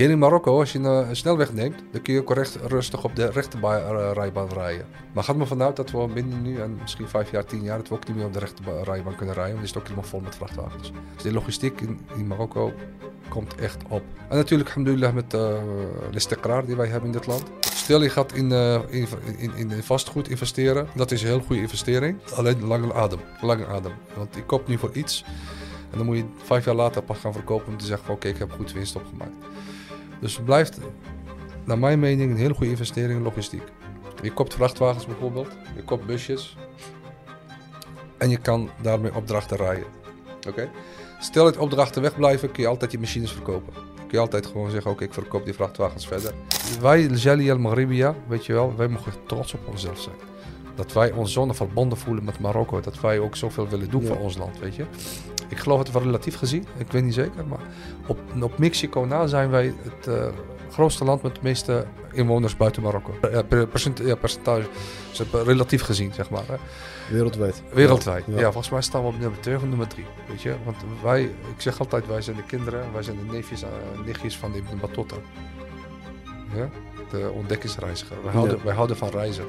Hier in Marokko, als je een snelweg neemt, dan kun je ook recht, rustig op de rechterrijbaan rijden. Maar gaat me vanuit dat we binnen nu, en misschien vijf jaar, tien jaar, dat we ook niet meer op de rechterrijbaan kunnen rijden. Want dan is het ook helemaal vol met vrachtwagens. Dus de logistiek in, in Marokko komt echt op. En natuurlijk, alhamdulillah, met uh, de istiqraar die wij hebben in dit land. Stel je gaat in, in, in, in, vastgoed investeren, dat is een heel goede investering. Alleen lange adem, lange adem. Want ik koop nu voor iets en dan moet je vijf jaar later pas gaan verkopen om te zeggen: oké, ik heb goed winst opgemaakt. Dus het blijft, naar mijn mening, een hele goede investering in logistiek. Je koopt vrachtwagens bijvoorbeeld, je koopt busjes en je kan daarmee opdrachten rijden. Oké? Stel dat opdrachten wegblijven, kun je altijd je machines verkopen. Kun je altijd gewoon zeggen, oké, ik verkoop die vrachtwagens verder. Wij, Jali al weet je wel, wij mogen trots op onszelf zijn. Dat wij ons zonder verbonden voelen met Marokko. Dat wij ook zoveel willen doen voor ons land, weet je. Ik geloof het wel relatief gezien, ik weet niet zeker. Maar op, op Mexico na zijn wij het uh, grootste land met de meeste inwoners buiten Marokko. Ja, percent, ja, percentage, dus relatief gezien, zeg maar. Hè. Wereldwijd. Wereldwijd, ja. volgens mij staan we op nummer 2 of nummer 3. Weet je, want wij, ik zeg altijd, wij zijn de kinderen, wij zijn de neefjes en nichtjes van Ibn Battuta. Ja? De ontdekkingsreiziger. Wij houden, wij houden van reizen.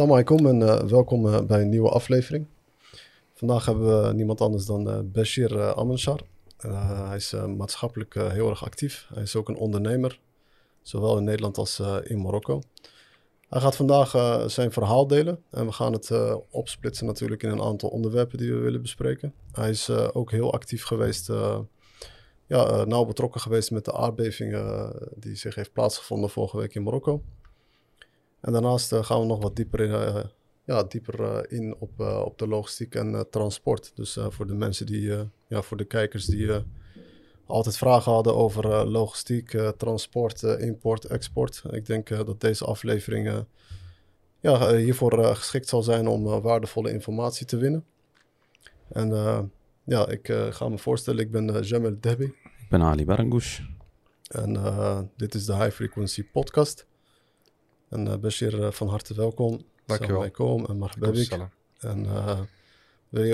Assalamu alaikum en uh, welkom uh, bij een nieuwe aflevering. Vandaag hebben we niemand anders dan uh, Bashir Amanshar. hij is maatschappelijk heel erg actief. Hij is ook een ondernemer, zowel in Nederland als in Marokko. Hij gaat vandaag zijn verhaal delen en we gaan het opsplitsen natuurlijk in een aantal onderwerpen die we willen bespreken. Hij is ook heel actief geweest, ja, nauw betrokken geweest met de aardbeving die zich heeft plaatsgevonden vorige week in Marokko. En daarnaast eh, gaan we nog wat dieper in, eh, ja, dieper, eh, in op, op de logistiek en transport. Dus voor de mensen die, ja, voor de kijkers die altijd vragen hadden over logistiek, transport, import, export. Ik denk dat deze aflevering ja, hiervoor geschikt zal zijn om waardevolle informatie te winnen. En ja, ik ga me voorstellen, ik ben Jamel Debi. Ik ben Ali Barangoush. En dit is de High Frequency Podcast. En uh, Bashir, uh, van harte welkom. Dankjewel. Welkom en Marhababik. En uh,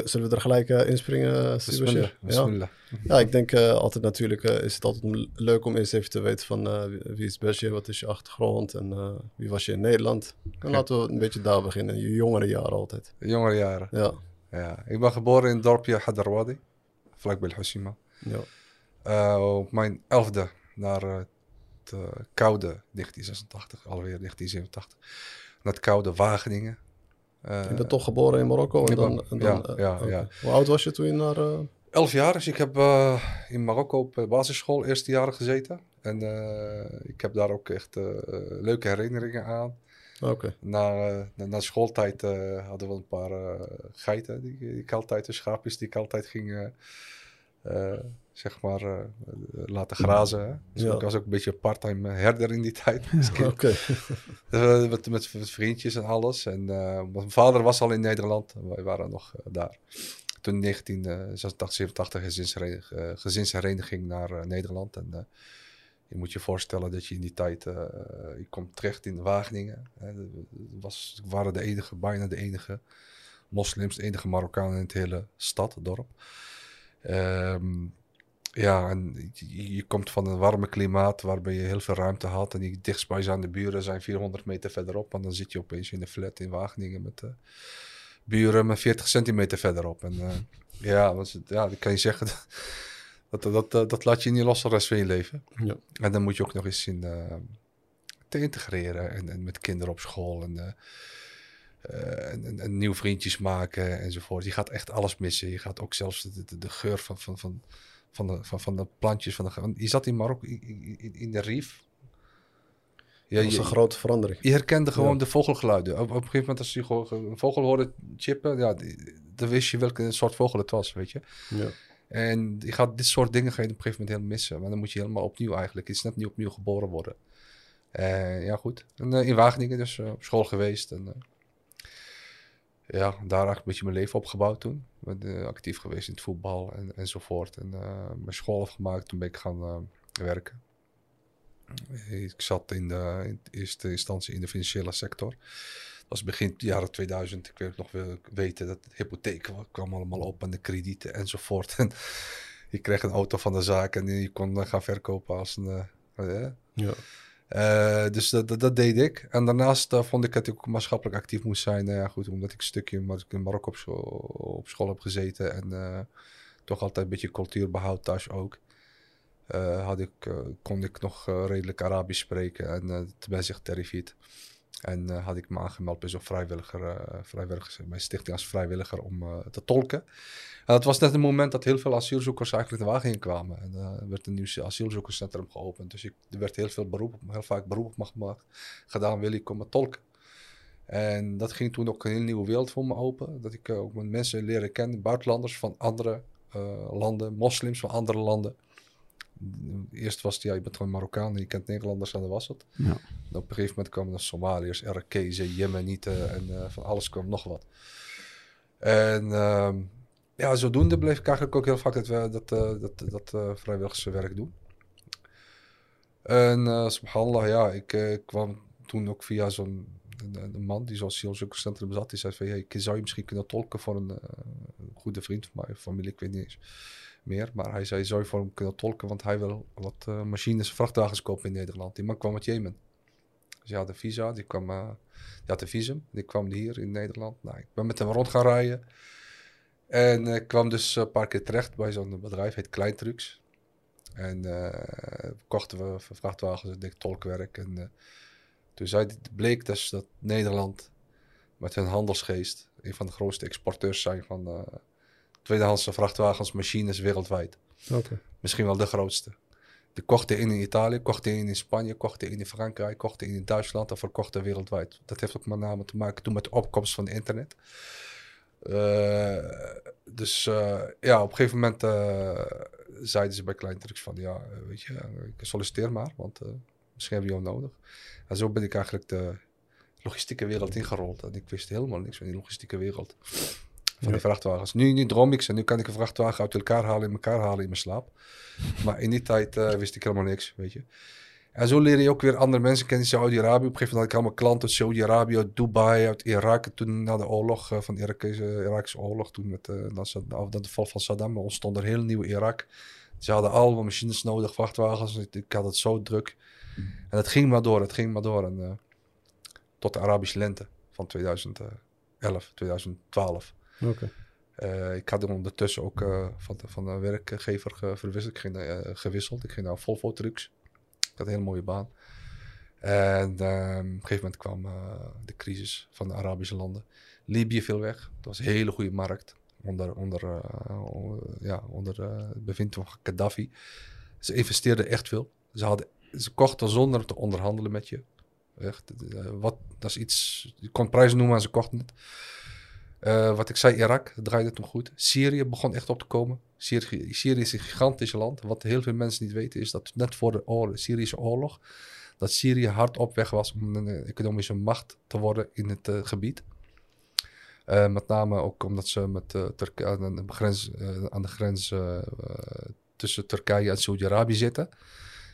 zullen we er gelijk inspringen, Bismillah. Ja? ja, ik denk altijd natuurlijk is het altijd leuk om eerst even te weten van wie is Bashir, wat is je achtergrond en wie was je in Nederland. En laten we een beetje daar beginnen, je jongere jaren altijd. Jongere jaren? Ja. ja. Ik ben geboren in het dorpje Hadarwadi, vlakbij Hoshima. Ja. op mijn elfde naar uh, koude 1986, alweer 1987. Naar het koude Wageningen. Uh, je bent toch geboren in Marokko? En dan, en dan, ja, ja, ja, Hoe oud was je toen je naar... Uh... Elf jaar, dus ik heb in Marokko op basisschool eerste jaren gezeten. En ik heb daar ook echt leuke herinneringen aan. Oké. Na, na, schooltijd hadden we een paar geiten, die, die, ik altijd, de schaapjes die ik altijd ging zeg maar, uh, laten grazen. Dus ik was ook een beetje part-time herder in die tijd. Oké. Okay. met, met, vriendjes en alles. En uh, mijn vader was al in Nederland. Wij waren nog daar. Toen 1986, 87 gezinshereniging, gezinshereniging naar Nederland. En je moet je voorstellen dat je in die tijd... je komt terecht in Wageningen. was, waren de enige, bijna de enige moslims, de enige Marokkanen in het hele stad, dorp. Um, ja, en je, komt van een warme klimaat waarbij je heel veel ruimte had. En die dichtstbijzijnde buren zijn 400 meter verderop. En dan zit je opeens in de flat in Wageningen met uh, buren met 40 centimeter verderop. En uh, ja, was ja, dan kan je zeggen, dat, dat, dat, dat, laat je niet los de rest van je leven. Ja. En dan moet je ook nog eens zien uh, te integreren. En, en, met kinderen op school en, en, en, nieuwe vriendjes maken enzovoort. Je gaat echt alles missen. Je gaat ook zelfs de, de, de geur van... van, van van de, van, van de plantjes. Van de, je zat in Marokko in, in, de Rief. Ja, dat was een grote verandering. Je herkende gewoon de vogelgeluiden. Op, op, een gegeven moment als je gewoon een vogel hoorde chippen, ja, dan wist je welke soort vogel het was, weet je. Ja. En je gaat dit soort dingen ga je op een gegeven moment helemaal missen. Maar dan moet je helemaal opnieuw eigenlijk. Het is net niet opnieuw geboren worden. Uh, ja, goed. En, uh, in Wageningen dus uh, op school geweest. En, ja, daar eigenlijk een beetje mijn leven opgebouwd toen. Eh, actief geweest in het voetbal en, enzovoort. En eh, mijn school afgemaakt, toen ben ik gaan eh, werken. Ik zat in, de, in eerste instantie in de financiële sector. Dat was begin jaren 2000. Ik weet nog wel weten dat de hypotheken kwam allemaal op en de kredieten enzovoort. En je kreeg een auto van de zaak en je kon gaan verkopen als een... Ja. Eh, dus dat, dat, deed ik. En daarnaast eh, vond ik dat ik maatschappelijk actief moest zijn. Nou goed, omdat ik een stukje ik in Marokko op school, op school heb gezeten. En eh, toch altijd een beetje cultuurbehoud thuis ook. had ik, kon ik nog redelijk Arabisch spreken. En uh, bij zich terrifiet. En eh, had ik me aangemeld bij zo'n vrijwilliger, bij stichting als vrijwilliger om te tolken. En dat was net het moment dat heel veel asielzoekers eigenlijk de wagen in kwamen. En er werd een nieuw asielzoekerscentrum geopend. Dus ik, er werd heel veel beroep, heel vaak beroep op me gemaakt, gedaan, wil ik komen tolken. En dat ging toen ook een heel nieuwe wereld voor me open. Dat ik ook met mensen leren kennen, buitenlanders van andere landen, moslims van andere landen. Eerst was het, ja, je bent gewoon Marokkaan en je kent Nederlanders en dat was het. Ja. Op een gegeven moment kwamen er Somaliërs, Irakezen, Jemenieten en eh, van alles kwam nog wat. En ehm, ja, zodoende bleef ik eigenlijk ook heel vaak dat, we- dat, eh, dat, dat eh, vrijwilligerswerk doen. En uh, subhanallah, ja, ik kwam toen ook via zo'n een, een man die zo'n asielzoekerscentrum zat. Die zei van, hey, zou je misschien kunnen tolken voor een, een goede vriend van mij, familie, ik weet niet eens meer. Maar hij zei, zou je voor hem kunnen tolken, want hij wil wat eh, machines, vrachtwagens kopen in Nederland. Die man kwam uit Jemen. Dus hij had een visa, die, kwam, eh, die had een visum, die kwam hier in Nederland. Nou, ik ben met hem rond gaan rijden. En ik kwam dus een paar keer terecht bij zo'n bedrijf, heet Kleintrucs. En eh, kochten we vrachtwagens en dik tolkwerk. En eh, toen zei, bleek dus dat Nederland met hun handelsgeest een van de grootste exporteurs zijn van eh, tweedehandse vrachtwagens, machines wereldwijd. Misschien wel de grootste. De kochten in in Italië, kochten in in Spanje, kochten in in Frankrijk, kochten in in Duitsland en verkochten wereldwijd. Dat heeft ook met name te maken toen met de opkomst van internet. Uh, dus uh, ja, op een gegeven moment uh, zeiden ze bij Kleintrucs van ja, weet je, ik solliciteer maar, want misschien hebben we jou nodig. En zo ben ik eigenlijk de logistieke wereld ingerold. En ik wist helemaal niks van die logistieke wereld. Van die vrachtwagens. Nu, nu droom ik ze. Nu kan ik een vrachtwagen uit elkaar halen in elkaar halen in mijn slaap. Maar in die tijd uh, wist ik helemaal niks, weet je. En zo leer je ook weer andere mensen kennen in Saudi-Arabië. Op een gegeven moment had ik allemaal klanten uit Saudi-Arabië, uit Dubai, uit Irak. Toen na de oorlog, uh, van de Irakese, Irakische oorlog, toen met uh, na, de val van Saddam, ontstond er heel nieuw Irak. Ze hadden allemaal machines nodig, vrachtwagens. Ik, ik had het zo druk. Mm. En het ging maar door, het ging maar door. En, uh, tot de Arabische lente van 2011, 2012. Uh, ik had ondertussen ook uh, van, van de werkgever. Ik ging, uh, gewisseld. Ik ging naar Volvo Trucks. Ik had een hele mooie baan. En op een gegeven moment kwam de crisis van de Arabische landen. Libië viel weg. Dat was een hele goede markt. Onder, onder, ja, onder het bevind van Gaddafi. Ze investeerden echt veel. Ze, hadden, ze kochten zonder te onderhandelen met je. Echt, wat, dat is iets. Je kon prijzen noemen en ze kochten het. Uh, wat ik zei, Irak draaide toen goed. Syrië begon echt op te komen. Syrië, is een gigantisch land. Wat heel veel mensen niet weten is dat net voor de oorlog, Syrische oorlog, dat Syrië hard op weg was om een economische macht te worden in het uh, gebied. Met name ook omdat ze met Turkije aan de grens, aan de grens tussen Turkije en Saudi-Arabië zitten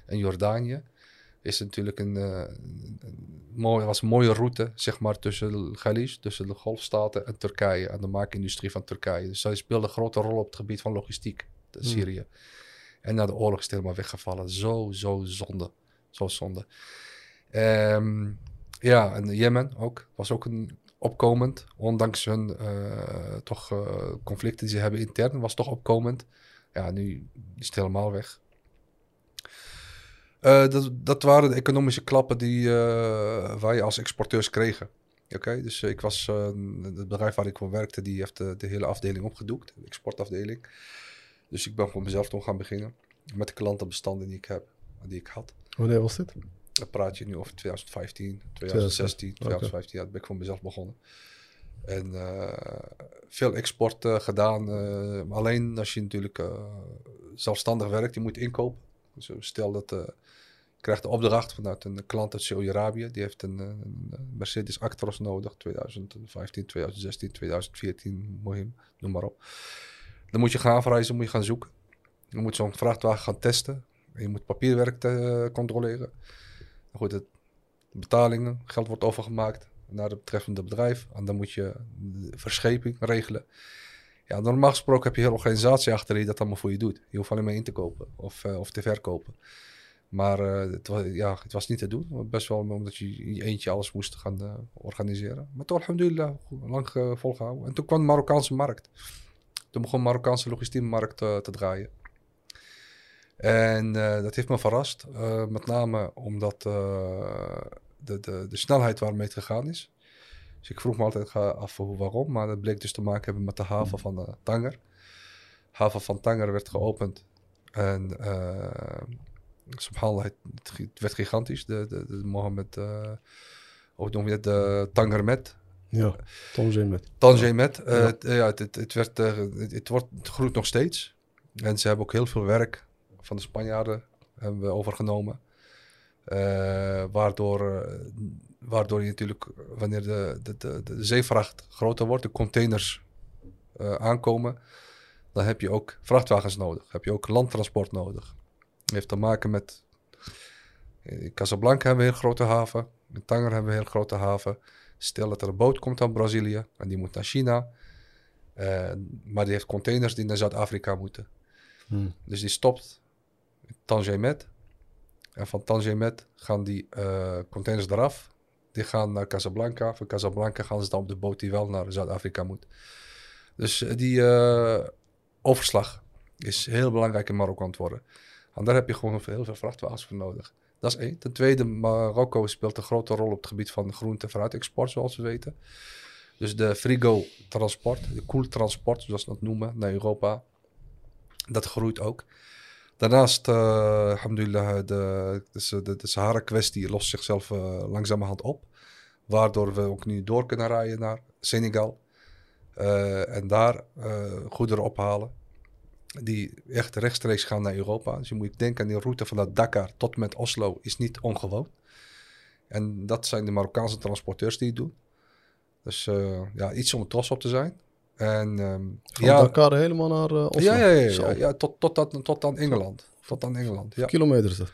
en Jordanië is natuurlijk een, een mooi, was een mooie route zeg maar, tussen Galis, tussen de golfstaten en Turkije en de maakindustrie van Turkije. Dus zij speelde een grote rol op het gebied van logistiek, de Hmm. Syrië. En na de oorlog is het helemaal weggevallen. Zo, zo zonde. Zo zonde. Um, ja, en Jemen ook. Was ook een opkomend. Ondanks hun uh, toch uh, conflicten die ze hebben intern, was toch opkomend. Ja, nu is het helemaal weg. Uh, dat, dat, waren de economische klappen die uh, wij als exporteurs kregen. Oké, okay? dus ik was, uh, het bedrijf waar ik voor werkte, die heeft de, de, hele afdeling opgedoekt, de exportafdeling. Dus ik ben voor mezelf toen gaan beginnen met de klantenbestanden die ik heb, die ik had. Wanneer was dit? Dan praat je nu over 2015, 2016, 2015, ja, ben ik voor mezelf begonnen. En uh, veel export uh, gedaan. Uh, alleen als je natuurlijk zelfstandig werkt, je moet inkopen. Dus stel dat krijgt de opdracht vanuit een klant uit Saudi-Arabië. Die heeft een, een Mercedes Actros nodig, 2015, 2016, 2014, mooi, noem maar op. Dan moet je gaan afreizen, moet je gaan zoeken. Je moet zo'n vrachtwagen gaan testen. Je moet papierwerk te, controleren. Goed, het, betalingen, geld wordt overgemaakt naar het betreffende bedrijf. En dan moet je de verscheping regelen. Ja, normaal gesproken heb je een organisatie achter die dat allemaal voor je doet. Je hoeft alleen maar in te kopen of, uh, of te verkopen. Maar uh, het, was, ja, het was niet te doen. Best wel omdat je in je eentje alles moest gaan uh, organiseren. Maar toch, alhamdulillah, lang volgehouden. En toen kwam de Marokkaanse markt. Toen begon de Marokkaanse logistieke markt te draaien. En dat heeft me verrast. met name omdat de, de, de snelheid waarmee het gegaan is. Dus ik vroeg me altijd af waarom, maar dat bleek dus te maken hebben met de haven van uh, Tanger. De haven van Tanger werd geopend en uh, subhanallah, het, werd gigantisch. De, de, de Mohammed, uh, hoe noem je het, de Tangermet. Ja, Tangermet. Tangermet. Ja. Uh, het, ja, het, het, het, werd, het, het, wordt, het groeit nog steeds. En ze hebben ook heel veel werk van de Spanjaarden hebben we overgenomen. Waardoor, waardoor je natuurlijk, wanneer de, de, de, de zeevracht groter wordt, de containers uh, aankomen, dan heb je ook vrachtwagens nodig. Heb je ook landtransport nodig. Het heeft te maken met. In Casablanca hebben we een heel grote haven. In Tanger hebben we een heel grote haven. Stel dat er een boot komt uit Brazilië en die moet naar China. Uh, maar die heeft containers die naar Zuid-Afrika moeten. Hmm. Dus die stopt in Tangemet en van Tangemet gaan die uh, containers eraf. Die gaan naar Casablanca. Van Casablanca gaan ze dan op de boot die wel naar Zuid-Afrika moet. Dus uh, die uh, overslag is heel belangrijk in Marokko aan worden. En daar heb je gewoon heel veel vrachtwagens voor nodig. Dat is één. Ten tweede, Marokko speelt een grote rol op het gebied van groente- en fruitexport, zoals we weten. Dus de frigo-transport, de koeltransport, zoals ze dat noemen, naar Europa, dat groeit ook. Daarnaast, uh, alhamdulillah, de, de, de, Sahara-kwestie lost zichzelf uh, langzamerhand op. Waardoor we ook nu door kunnen rijden naar Senegal. Uh, en daar goederen ophalen. Die echt rechtstreeks gaan naar Europa. Dus je moet denken aan die route vanuit Dakar tot met Oslo is niet ongewoon. En dat zijn de Marokkaanse transporteurs die het doen. Dus ja, iets om trots op te zijn. En, um, Van ja, Dakar helemaal naar uh, Oslo? Ja, ja, ja, ja, ja, tot, tot, tot, tot aan Engeland. Tot aan Engeland, ja. Kilometer is dat?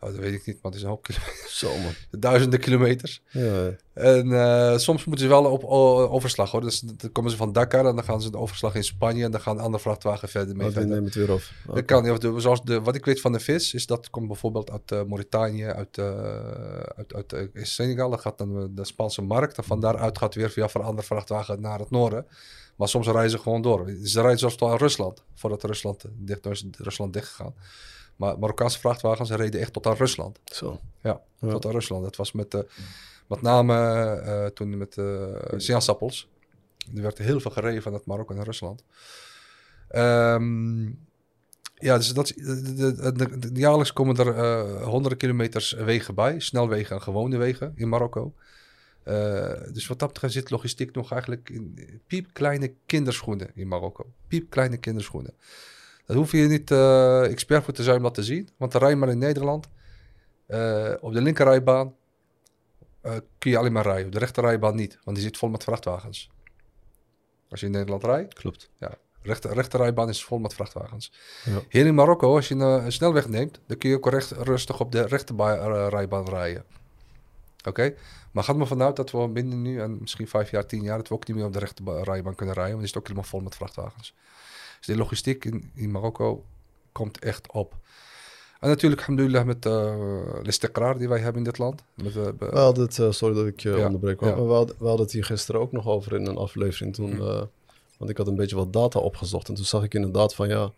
Oh, dat weet ik niet, maar het is een hoop kilometers. Zo man. Duizenden kilometers. Ja, En uh, soms moeten ze wel op overslag hoor. Dus dan komen ze van Dakar en dan gaan ze de overslag in Spanje en dan gaan andere vrachtwagen verder mee. Oh, die nemen het weer. Okay. Dat kan niet. Zoals de, wat ik weet van de vis is dat komt bijvoorbeeld uit uh, Mauritanië, uit, uh, uit, uit uh, Senegal. Dat gaat dan de Spaanse markt en van daaruit gaat weer via een andere vrachtwagen naar het noorden. Maar soms rijden ze gewoon door. Ze rijden zelfs tot aan Rusland, voordat Rusland dicht is Rusland dichtgegaan. Maar Marokkaanse vrachtwagens reden echt tot aan Rusland. Zo. Ja, ja. tot aan Rusland. Dat was met, uh, met name uh, toen met uh, sinaasappels. Er werd heel veel gereden vanuit Marokko naar Rusland. Um, ja, dus dat, de, de, de, jaarlijks komen er honderden kilometers wegen bij. Snelwegen en gewone wegen in Marokko. Uh, dus wat dat betreft zit logistiek nog eigenlijk in piepkleine kinderschoenen in Marokko. Piepkleine kinderschoenen. Dat hoef je niet uh, expert voor te zijn om dat te zien. Want de rij maar in Nederland. Uh, op de linkerrijbaan kun je alleen maar rijden. Op de rechterrijbaan niet. Want die zit vol met vrachtwagens. Als je in Nederland rijdt. Klopt. Ja, rechter, rechterrijbaan is vol met vrachtwagens. Ja. Hier in Marokko, als je een, een, snelweg neemt, dan kun je ook recht, rustig op de rechterrijbaan rijden. Oké, okay? Maar gaat me vanuit dat we binnen nu en misschien vijf jaar, tien jaar, dat we ook niet meer op de rechte rijbaan kunnen rijden, want die is ook helemaal vol met vrachtwagens. Dus de logistiek in, in Marokko komt echt op. En natuurlijk, alhamdulillah, met uh, de istiqraar die wij hebben in dit land. Met, uh, we hadden het, uh, sorry dat ik je ja, onderbreek, ja. we, hadden, we hadden het hier gisteren ook nog over in een aflevering toen, mm. want ik had een beetje wat data opgezocht en toen zag ik inderdaad van ja,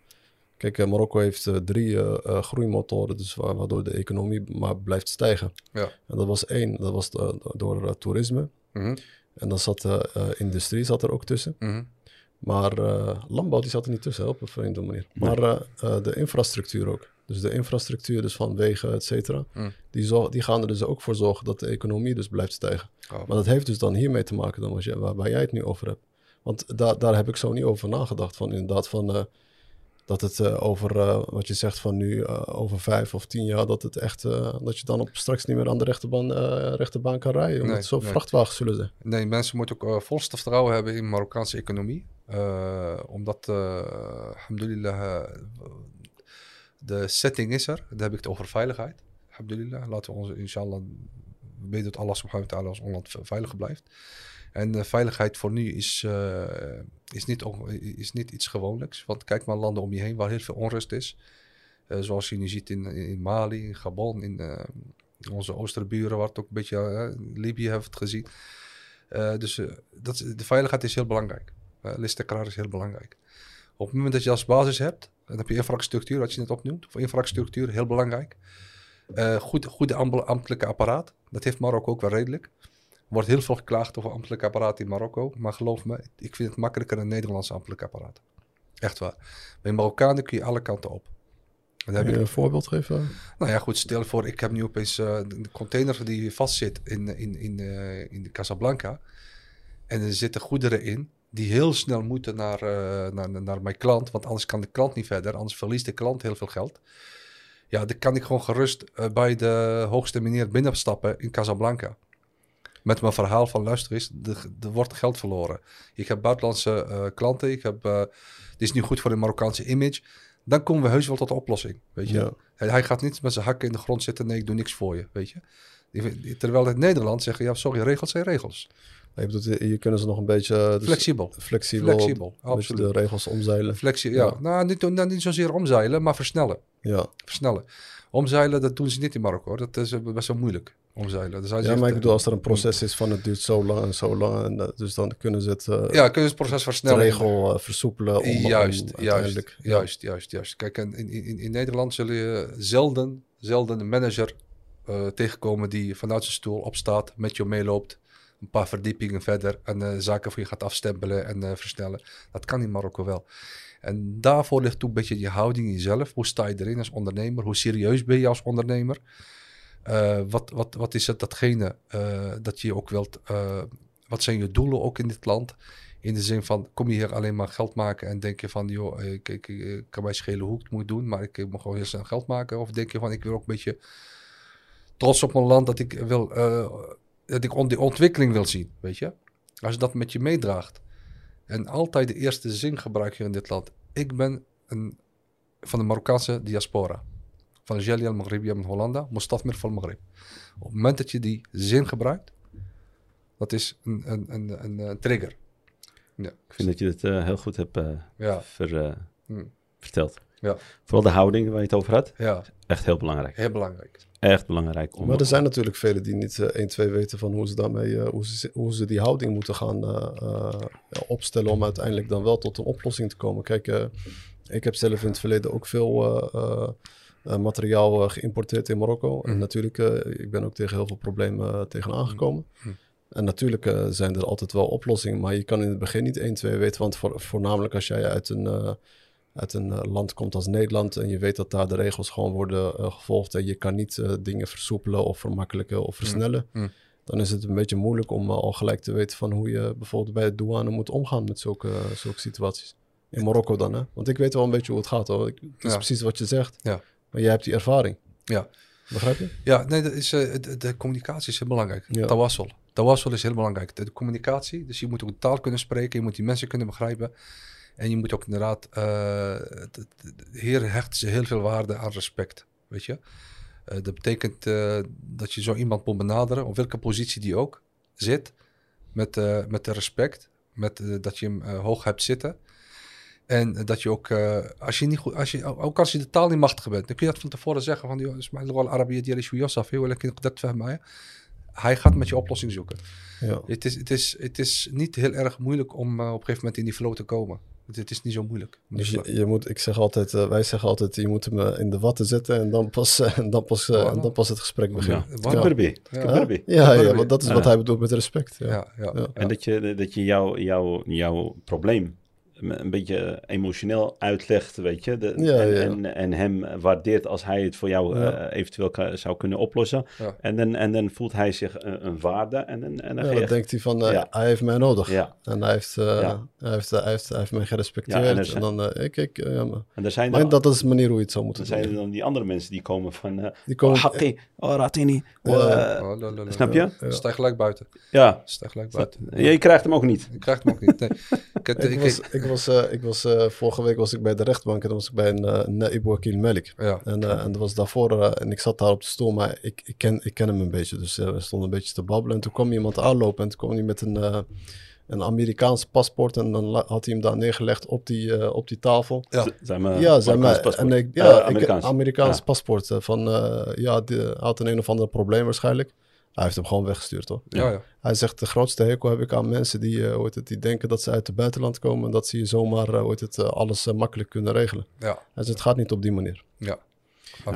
Kijk, uh, Marokko heeft uh, drie uh, groeimotoren, dus waardoor de economie maar blijft stijgen. Ja. En dat was één, dat was door toerisme. Mm -hmm. En dan zat de industrie zat er ook tussen. Mm -hmm. Maar landbouw die zat er niet tussen, op een vreemde manier. Nee. Maar de infrastructuur ook. Dus de infrastructuur dus van wegen, et cetera, mm. die, die gaan er dus ook voor zorgen dat de economie dus blijft stijgen. Oh. Maar dat heeft dus dan hiermee te maken dan je, waar, waar, jij het nu over hebt. Want daar daar heb ik zo niet over nagedacht. Van inderdaad van dat het eh, over, eh, wat je zegt van nu, eh, over vijf of tien jaar, dat het echt, dat je dan op straks niet meer aan de rechterbaan, rechterbaan kan rijden. Omdat Nee, zo nee. vrachtwagens zullen zijn. Nee, mensen moeten ook volste vertrouwen hebben in de Marokkaanse economie. Omdat, alhamdulillah, de setting is er. Dan heb ik het over veiligheid. Alhamdulillah, laten we ons, inshallah, we weten dat Allah subhanahu wa ta'ala ons land veiliger blijft. En uh, veiligheid voor nu is, uh, is, niet, is niet iets gewoonlijks. Want kijk maar landen om je heen waar heel veel onrust is. Uh, zoals je nu ziet in, Mali, in Gabon, in onze oosterburen, waar het ook een beetje Libië heeft gezien. dus dat, de veiligheid is heel belangrijk. Uh, Listekrar is heel belangrijk. Op het moment dat je als basis hebt, dan heb je infrastructuur, wat je net opnoemt. Voor infrastructuur, heel belangrijk. goed, goede ambtelijke apparaat, dat heeft Marokko ook wel redelijk. Wordt heel veel geklaagd over ambtelijk apparaat in Marokko. Maar geloof me, ik vind het makkelijker dan een Nederlands ambtelijk apparaat. Echt waar. Bij Marokkanen kun je alle kanten op. En heb je een voorbeeld geven? Nou ja, goed. Stel voor, ik heb nu opeens uh, de container die vastzit in, in, in, uh, in Casablanca. En er zitten goederen in die heel snel moeten naar, uh, naar, naar mijn klant. Want anders kan de klant niet verder. Anders verliest de klant heel veel geld. Ja, dan kan ik gewoon gerust bij de hoogste meneer binnenstappen in Casablanca met mijn verhaal van luister eens, er wordt geld verloren. Ik heb buitenlandse uh, klanten, ik heb, uh, dit is niet goed voor de Marokkaanse image. Dan komen we heus wel tot de oplossing, weet je. Ja. Hij, hij, gaat niet met zijn hakken in de grond zitten, nee, ik doe niks voor je, weet je. Terwijl in Nederland zeggen, ja, sorry, regels zijn regels. Je, bedoelt, je kunnen ze nog een beetje... Dus flexibel. Flexibel. Flexibel, absoluut. de regels omzeilen. Flexi ja. ja. Nou, niet, nou, niet zozeer omzeilen, maar versnellen. Ja. Versnellen. Omzeilen, dat doen ze niet in Marokko, hoor. Dat is best wel moeilijk, omzeilen. Dus ja, maar ik bedoel, als er een proces is van het duurt zo lang en zo lang, en, dus dan kunnen ze het... Uh, ja, kunnen ze het proces versnellen. De regel uh, versoepelen. Om, juist, om juist, juist, juist, juist. Kijk, in, in, in Nederland zul je zelden, zelden een manager uh, tegenkomen die vanuit zijn stoel opstaat, met je meeloopt, een paar verdiepingen verder en zaken voor je gaat afstempelen en versnellen. Dat kan in Marokko wel. En daarvoor ligt ook een beetje je houding in jezelf. Hoe sta je erin als ondernemer? Hoe serieus ben je als ondernemer? Uh, wat, wat, wat is het datgene uh, dat je ook wilt? Uh, wat zijn je doelen ook in dit land? In de zin van, kom je hier alleen maar geld maken en denk je van, joh, ik, ik, ik kan mij schelen hoe ik het moet doen, maar ik moet gewoon heel snel geld maken? Of denk je van, ik wil ook een beetje trots op mijn land dat ik wil, dat ik die ontwikkeling wil zien, weet je? Als je dat met je meedraagt. En altijd de eerste zin gebruik je in dit land. Ik ben een, van de Marokkaanse diaspora. Van Jalia al-Maghribiya van Hollanda, Mustafmir van Maghrib. Op het moment dat je die zin gebruikt, dat is een, een, een, een, een trigger. Ja. Ik vind dat je het uh, heel goed hebt uh, ja. ver, uh, Hmm. verteld. Ja. Vooral de houding waar je het over had. ja, Echt heel belangrijk. heel belangrijk. Echt belangrijk. Om, Maar er zijn natuurlijk velen die niet 1, 2 weten van hoe ze daarmee, uh, hoe, ze, hoe ze die houding moeten gaan uh, uh, opstellen om uiteindelijk dan wel tot een oplossing te komen. Kijk, ik heb zelf in het verleden ook veel materiaal geïmporteerd in Marokko. Mhm. En natuurlijk, ik ben ook tegen heel veel problemen tegen aangekomen. Mhm. En natuurlijk zijn er altijd wel oplossingen, maar je kan in het begin niet 1, 2 weten, want voor, voornamelijk als jij uit een uit een land komt als Nederland en je weet dat daar de regels gewoon worden gevolgd en je kan niet dingen versoepelen of vermakkelijken of versnellen, Mm. Dan is het een beetje moeilijk om al gelijk te weten van hoe je bijvoorbeeld bij de douane moet omgaan met zulke, zulke situaties. In Marokko dan, hè? Want ik weet wel een beetje hoe het gaat, hoor. Het is Ja. precies wat je zegt. Ja. Maar jij hebt die ervaring. Ja. Begrijp je? Ja, nee, dat is, de, de, communicatie is heel belangrijk. Ja. Tawassel. Tawassel is heel belangrijk. De, de, communicatie, dus je moet ook de taal kunnen spreken, je moet die mensen kunnen begrijpen. En je moet ook inderdaad, uh, hier hechten ze heel veel waarde aan respect, weet je. Uh, dat betekent uh, dat je zo iemand moet benaderen, op welke positie die ook zit, met, met de respect, met dat je hem hoog hebt zitten. En dat je ook, als je niet goed, als je, ook als je de taal niet machtig bent, dan kun je dat van tevoren zeggen van, joh, Ismail al-Arabiya die is Yossaf, hij gaat met je oplossing zoeken. Ja. Het, is, het, is, het is niet heel erg moeilijk om uh, op een gegeven moment in die flow te komen. Het, het is niet zo moeilijk. Dus je, je, moet, ik zeg altijd, uh, wij zeggen altijd, je moet hem uh, in de watten zetten en dan pas, en dan pas, en dan pas het gesprek begint. Ja, ja. ja. ja, ja want dat is wat hij bedoelt met respect. Ja. Ja, En dat je, dat je jouw, jouw, jouw probleem een beetje emotioneel uitlegt, weet je. De, Ja, en, ja. En, en hem waardeert als hij het voor jou Ja. eh, eventueel ka- zou kunnen oplossen. Ja. En, dan, en dan voelt hij zich een, een waarde en, dan- en dan je dan denkt hij van, eh, Ja. hij heeft mij nodig. Ja, En hij heeft, eh, Ja. hij, heeft, hij, heeft, hij heeft mij gerespecteerd. Ja, en en, er zijn- dan, ik, ik, ja, maar en er zijn, maar dan, dat is de manier hoe je het zou er moeten zijn er doen. dan die andere mensen die komen van... eh Die komen, oh, Hakki, oh, Ratini. oh, Ja. Oh, snap je? Ja. Sta gelijk buiten. ja, Sta gelijk buiten. je krijgt hem ook niet. Ik krijg hem ook niet. Nee. Ik, heb- ik ik- was, ik was, eh, ik was eh, vorige week was ik bij de rechtbank en dan was ik bij een uh, Naib Wakil Malik. ja. En, eh, en dat was daarvoor, eh, en ik zat daar op de stoel, maar ik, ik, ken, ik ken hem een beetje. Dus eh, we stonden een beetje te babbelen. En toen kwam iemand aanlopen en toen kwam hij met een, eh, een Amerikaans paspoort. En dan had hij hem daar neergelegd op die, eh, op die tafel. Ja. Zijn we ja, zijn mij, paspoort. en ik, Eh, ja, ik- Amerikaans. Amerikaans Ja. paspoort. eh, van, eh, ja, die, hij had een een of ander probleem waarschijnlijk. Hij heeft hem gewoon weggestuurd, hoor. Ja, ja. Hij zegt, de grootste hekel heb ik aan mensen die, eh, heet het, die denken dat ze uit het buitenland komen... en dat ze hier zomaar eh, heet het, eh, alles makkelijk kunnen regelen. ja. Hij zegt, het gaat niet op die manier. ja.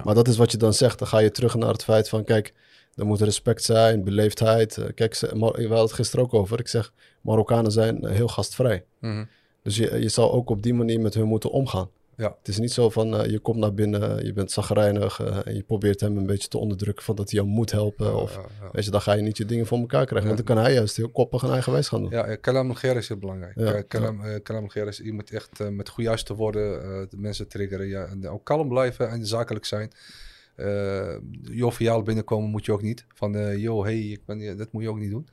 Maar dat is wat je dan zegt. Dan ga je terug naar het feit van, kijk, er moet respect zijn, beleefdheid. Kijk, ze, we hadden het gisteren ook over. Ik zeg, Marokkanen zijn heel gastvrij. Mhm. Dus je, je zal ook op die manier met hun moeten omgaan. Ja. Het is niet zo van, eh, je komt naar binnen, je bent zagrijnig... eh, en je probeert hem een beetje te onderdrukken van dat hij jou moet helpen. of, Ja. Weet je, dan ga je niet je dingen voor elkaar krijgen. Want dan kan hij juist heel koppig en eigenwijs gaan doen. Ja, eh, kalam Niger is heel belangrijk. Ja, kalam, eh, kalam Niger is, je moet echt eh, met goede juiste woorden eh, de mensen triggeren. Ja, en ook kalm blijven en zakelijk zijn. Eh joviaal binnenkomen moet je ook niet. Van, eh yo, hey, ik ben, dat moet je ook niet doen.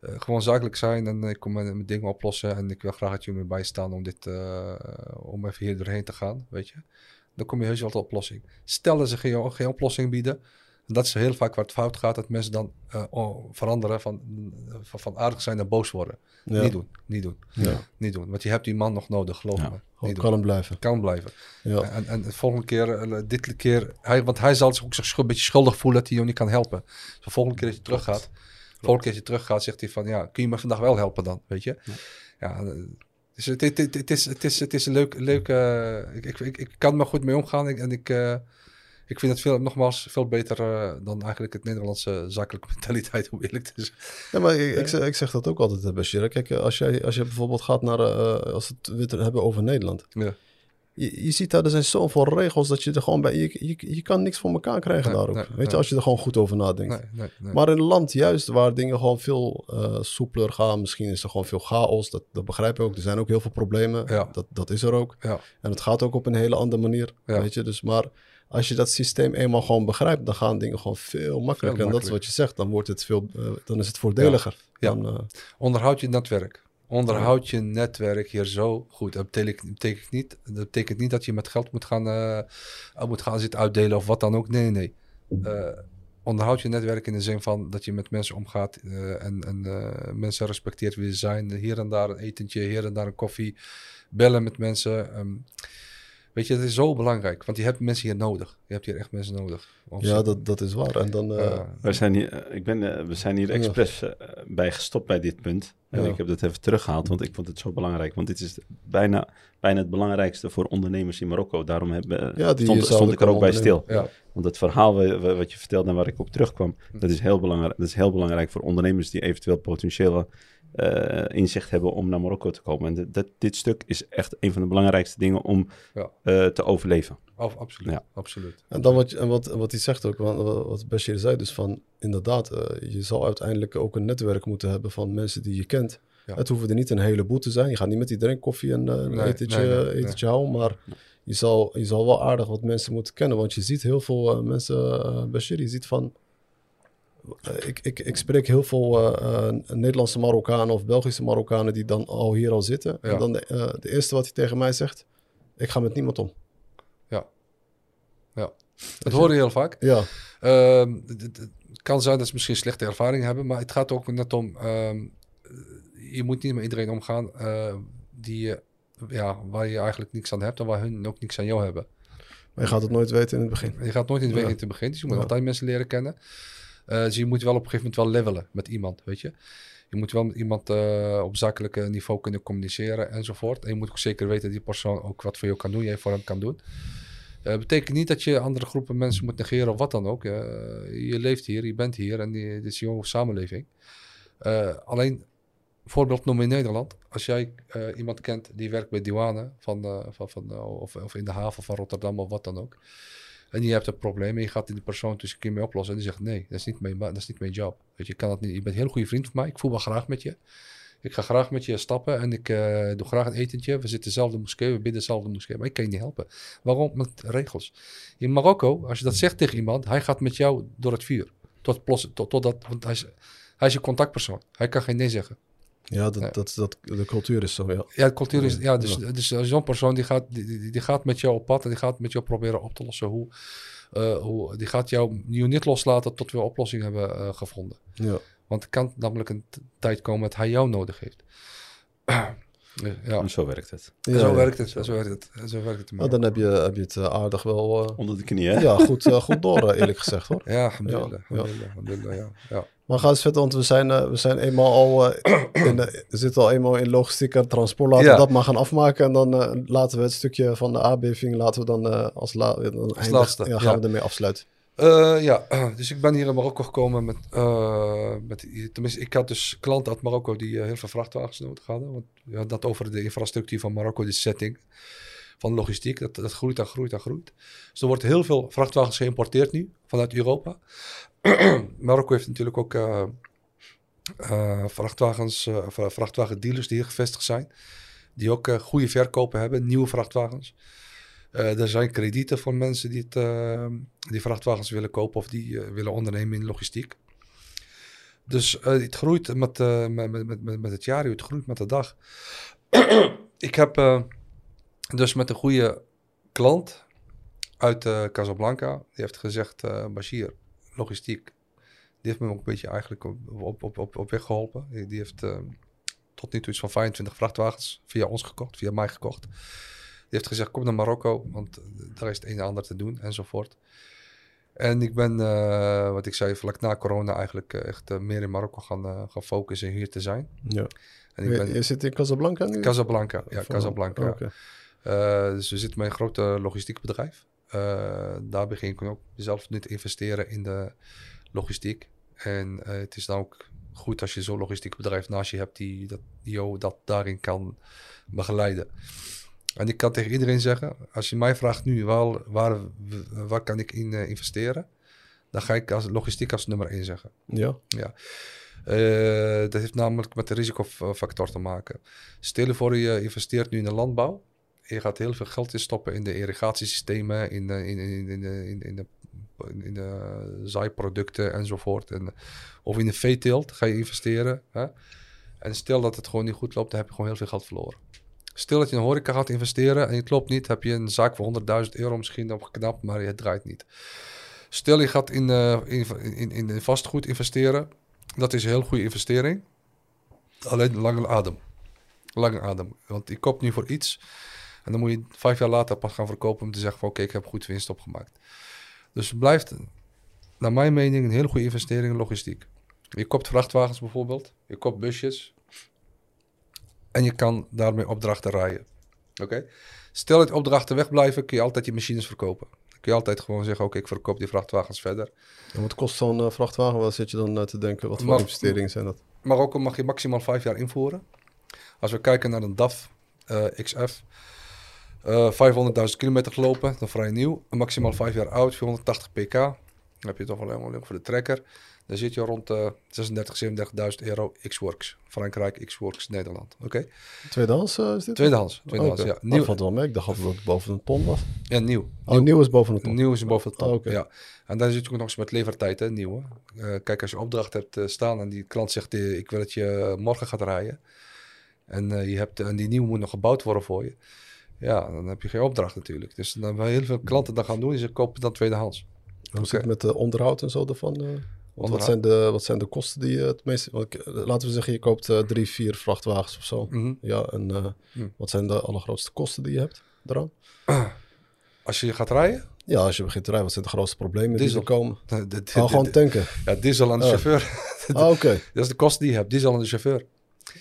Eh, gewoon zakelijk zijn en ik kom met dingen oplossen. En ik wil graag dat jullie me bijstaan om dit, eh, om even hier doorheen te gaan, weet je. Dan kom je heus wel tot oplossing. Stel dat ze geen, geen oplossing bieden. Dat is heel vaak waar het fout gaat, dat mensen dan eh, oh, veranderen van, van, van aardig zijn naar boos worden. Ja. Niet doen, niet doen, Ja. niet doen. Want je hebt die man nog nodig, geloof Ja. me. Niet kalm blijven. Kan blijven. Ja. En, en de volgende keer, dit keer, hij, want hij zal zich ook zich een beetje schuldig voelen dat hij jou niet kan helpen. Dus de volgende keer dat je teruggaat, de volgende keer dat je teruggaat, zegt hij van, ja, kun je me vandaag wel helpen dan, weet je? Ja, eh, dus het, het, het, het is, het, is, het is een leuk, leuk eh, ik, ik, ik, kan er maar goed mee omgaan ik- en ik, eh, ik vind het veel, nogmaals veel beter dan eigenlijk het Nederlandse zakelijke mentaliteit, om eerlijk te zijn. Ja, maar ik, ik, zeg, ik zeg dat ook altijd, Bashir. Kijk, als, jij, als je bijvoorbeeld gaat naar, als we het hebben over Nederland. Ja. Je, je ziet daar, er zijn zoveel regels dat je er gewoon bij, je, je, je kan niks voor elkaar krijgen Nee, daar ook. nee, Weet nee. je, als je er gewoon goed over nadenkt. Maar in een land juist waar dingen gewoon veel eh, soepeler gaan, misschien is er gewoon veel chaos, dat, dat begrijp ik ook. Er zijn ook heel veel problemen, Ja. dat, dat is er ook. ja. En het gaat ook op een hele andere manier, Ja. weet je. Dus maar als je dat systeem eenmaal gewoon begrijpt, dan gaan dingen gewoon veel makkelijker. En dat is wat je zegt, dan, wordt het veel, eh, dan is het voordeliger. Ja. Dan, eh, Onderhoud je netwerk. Onderhoud je netwerk hier zo goed. Dat betekent, betekent, niet, dat betekent niet dat je met geld moet gaan, eh, moet gaan zitten uitdelen of wat dan ook. Nee, nee. Eh, onderhoud je netwerk in de zin van dat je met mensen omgaat eh, en, en mensen respecteert wie ze zijn. Hier en daar een etentje, hier en daar een koffie. Bellen met mensen. ehm. Weet je, dat is zo belangrijk. Want je hebt mensen hier nodig. Je hebt hier echt mensen nodig. Ja, dat, dat is waar. En dan, eh, Wij zijn hier, eh, ik ben, eh, we zijn hier expres bij gestopt bij dit punt. En Ja. ik heb dat even teruggehaald, want ik vond het zo belangrijk. Want dit is bijna, bijna het belangrijkste voor ondernemers in Marokko. Daarom hebben, Ja, die stond, ik er ook bij stil. ja, Want het verhaal wa- wa- wat je vertelde en waar ik op terugkwam, dat is heel belangrijk, dat is heel belangrijk voor ondernemers die eventueel potentiële eh, inzicht hebben om naar Marokko te komen. En dit- dat, dit stuk is echt een van de belangrijkste dingen om Ja. eh, te overleven. Af- absoluut. Ja. absoluut. En dan wat, en wat, wat hij zegt ook, wat, wat Bashir zei, dus van inderdaad, eh, je zal uiteindelijk ook een netwerk moeten hebben van mensen die je kent. Ja. Het hoeven er niet een heleboel te zijn. Je gaat niet met iedereen koffie en eh, een Nee, etentje, nee, nee, etentje houden, maar je zal, je zal wel aardig wat mensen moeten kennen. Want je ziet heel veel mensen, Bashir, je ziet van... eh, ik, ik, ik spreek heel veel eh, eh, Nederlandse Marokkanen of Belgische Marokkanen die dan al hier al zitten. Ja. En dan de, de eerste wat hij tegen mij zegt, ik ga met niemand om. Dat hoor je heel vaak. Ja, Ehm, het- het het kan zijn dat ze misschien slechte ervaring hebben, maar het gaat ook net om, ehm, je moet niet met iedereen omgaan die, ja, waar je eigenlijk niks aan hebt en waar hun ook niks aan jou hebben. maar je gaat het nooit weten in het begin. Je gaat nooit in de Ja. weg te beginnen, dus je moet Ja. altijd mensen leren kennen. Eh, dus je moet wel op een gegeven moment wel levelen met iemand, weet je. Je moet wel met iemand eh, op zakelijke niveau kunnen communiceren enzovoort. En je moet ook zeker weten dat die persoon ook wat voor jou kan doen, jij voor hem kan doen. Dat betekent niet dat je andere groepen mensen moet negeren of wat dan ook. Eh, je leeft hier, je bent hier en dit is jouw samenleving. Eh, alleen voorbeeld noemen in Nederland. Als jij eh, iemand kent die werkt bij douane van, eh, van, van, eh, of, of in de haven van Rotterdam of wat dan ook. En je hebt een probleem en je gaat die persoon tussen keer mee oplossen. En die zegt nee, dat is niet mijn, dat is niet mijn job. Weet je, kan dat niet. Je bent een heel goede vriend van mij. Ik voel me graag met je. Ik ga graag met je stappen en ik eh, doe graag een etentje. We zitten dezelfde moskee, we bidden dezelfde moskee. Maar ik kan je niet helpen. Waarom? Met regels. In Marokko, als je dat zegt tegen iemand, hij gaat met jou door het vuur. Tot, tot, tot dat, want hij is, hij is je contactpersoon. Hij kan geen nee zeggen. Ja, dat, Ja. Dat, dat, de cultuur is zo, ja. Ja, de cultuur is. Ja, dus, Ja. dus zo'n persoon die gaat, die, die, die gaat met jou op pad en die gaat met jou proberen op te lossen hoe. eh, hoe die gaat jou niet loslaten tot we een oplossing hebben eh, gevonden. ja. Want er kan namelijk een tijd komen dat hij jou nodig heeft. Dus, ja, En zo werkt het. Ja, zo ja. werkt het. Zo werkt het. Zo werkt het. Nou, dan heb je, heb je het eh, aardig wel eh, Onder de knie, hè? ja, goed, eh, goed door, eh, eerlijk gezegd hoor. Ja, alhamdulillah. Ja, ja. alhamdulillah, alhamdulillah, ja. ja. Maar ga eens verder, want we zijn, eh, we zijn eenmaal al, eh, in de, zitten al eenmaal in logistiek en transport. Laten Ja. we dat maar gaan afmaken. En dan eh, laten we het stukje van de aardbeving, laten we dan als, la, dan laatste, Ja, gaan ja. we ermee afsluiten. Ja, dus ik ben hier in Marokko gekomen met, met... Tenminste, ik had dus klanten uit Marokko die heel veel vrachtwagens nodig hadden. Want we hadden dat over de infrastructuur van Marokko, de setting van logistiek. Dat, dat groeit en groeit en groeit. Dus er wordt heel veel vrachtwagens geïmporteerd nu vanuit Europa. Marokko heeft natuurlijk ook eh, eh, vrachtwagens, eh, vrachtwagendealers die hier gevestigd zijn. Die ook goede verkopen hebben, nieuwe vrachtwagens. Er zijn kredieten voor mensen die, het, die vrachtwagens willen kopen of die willen ondernemen in logistiek. Dus het groeit met, met, met, met, het jaar, het groeit met de dag. ik heb dus met een goede klant uit Casablanca, die heeft gezegd, Bashir, logistiek, die heeft me ook een beetje eigenlijk op, op, op, op, weg geholpen. Die die heeft eh, tot nu toe iets van 25 vrachtwagens via ons gekocht, via mij gekocht. Die heeft gezegd, kom naar Marokko, want eh, daar is het een en ander te doen, enzovoort. En ik ben, eh, wat ik zei, vlak na corona eigenlijk eh, echt meer in Marokko gaan, gaan focussen hier te zijn. Ja. En ik je, ben je zit in Casablanca nu? Casablanca, ja, Casablanca. Eh, dus we zitten met een groot eh, logistiek bedrijf. Eh, daar begin ik ook zelf nu te investeren in de logistiek. En eh, het is dan ook goed als je zo'n logistiek bedrijf naast je hebt die, dat, die jou dat daarin kan begeleiden. En ik kan tegen iedereen zeggen, als je mij vraagt nu waar, waar, waar kan ik in eh, investeren, dan ga ik als logistiek als nummer één zeggen. Ja. Eh, dat heeft namelijk met de risicofactor te maken. Stel je voor je investeert nu in de landbouw. Je gaat heel veel geld instoppen in de irrigatiesystemen, in de, in, in, in, in, in de, in de zaaiproducten enzovoort. En, of in de veeteelt ga je investeren. Hè? En stel dat het gewoon niet goed loopt, dan heb je gewoon heel veel geld verloren. Stel dat je in een horeca gaat investeren en het loopt niet, heb je een zaak voor 100.000 euro misschien opgeknapt, maar het draait niet. Stel je gaat in, eh, in, in, in, in vastgoed investeren, dat is een heel goede investering. Alleen lange adem. Lange adem. Want je koopt nu voor iets. En dan moet je vijf jaar later pas gaan verkopen om te zeggen van oké, ik heb goed winst opgemaakt. Dus het blijft, naar mijn mening, een hele goede investering in logistiek. Je koopt vrachtwagens bijvoorbeeld. Je koopt busjes. En je kan daarmee opdrachten rijden. Oké? Stel dat opdrachten wegblijven, kun je altijd je machines verkopen. Dan kun je altijd gewoon zeggen, oké, ik verkoop die vrachtwagens verder. En wat kost zo'n eh, vrachtwagen? Wat zit je dan eh, te denken? Wat voor investeringen zijn dat? Marokko mag je maximaal vijf jaar invoeren. Als we kijken naar een DAF eh, XF, eh 500.000 kilometer gelopen, dan vrij nieuw. Maximaal vijf jaar oud, 480 pk. Dan heb je toch wel helemaal voor de trekker. Dan zit je rond eh 36, 37.000 euro X-Works. Frankrijk, X-Works, Nederland. Oké. Tweedehands eh, is dit? Tweedehands. tweedehands Oké. ja. Dat Nieuw, valt wel mee. Ik dacht dat het boven een ton was. ja, nieuw. Oh, nieuw is boven een ton. Nieuw is boven de top. Oh, oké. ja. En dan zit je ook nog eens met levertijd, hè, nieuw. Hè. Eh, kijk, als je opdracht hebt staan en die klant zegt, ik wil dat je morgen gaat rijden. En, je hebt, en die nieuw moet nog gebouwd worden voor je. Ja, dan heb je geen opdracht natuurlijk. Dus dan hebben heel veel klanten dat gaan doen, is ze kopen dan tweedehands. Hoe zit het met de onderhoud en zo ervan? eh? Want wat, zijn de, wat zijn de kosten die je het meest... laten we zeggen, je koopt eh, drie, vier vrachtwagens of zo. Mhm. Ja, en eh, Hm. wat zijn de allergrootste kosten die je hebt eraan? Als je gaat rijden, Ja, als je begint te rijden, wat zijn de grootste problemen Diesel. die er komen? de, de, de- Oh, gewoon tanken. ja, diesel aan de Oh. chauffeur. Ah, Oké. dat is de kost die je hebt, diesel aan de chauffeur.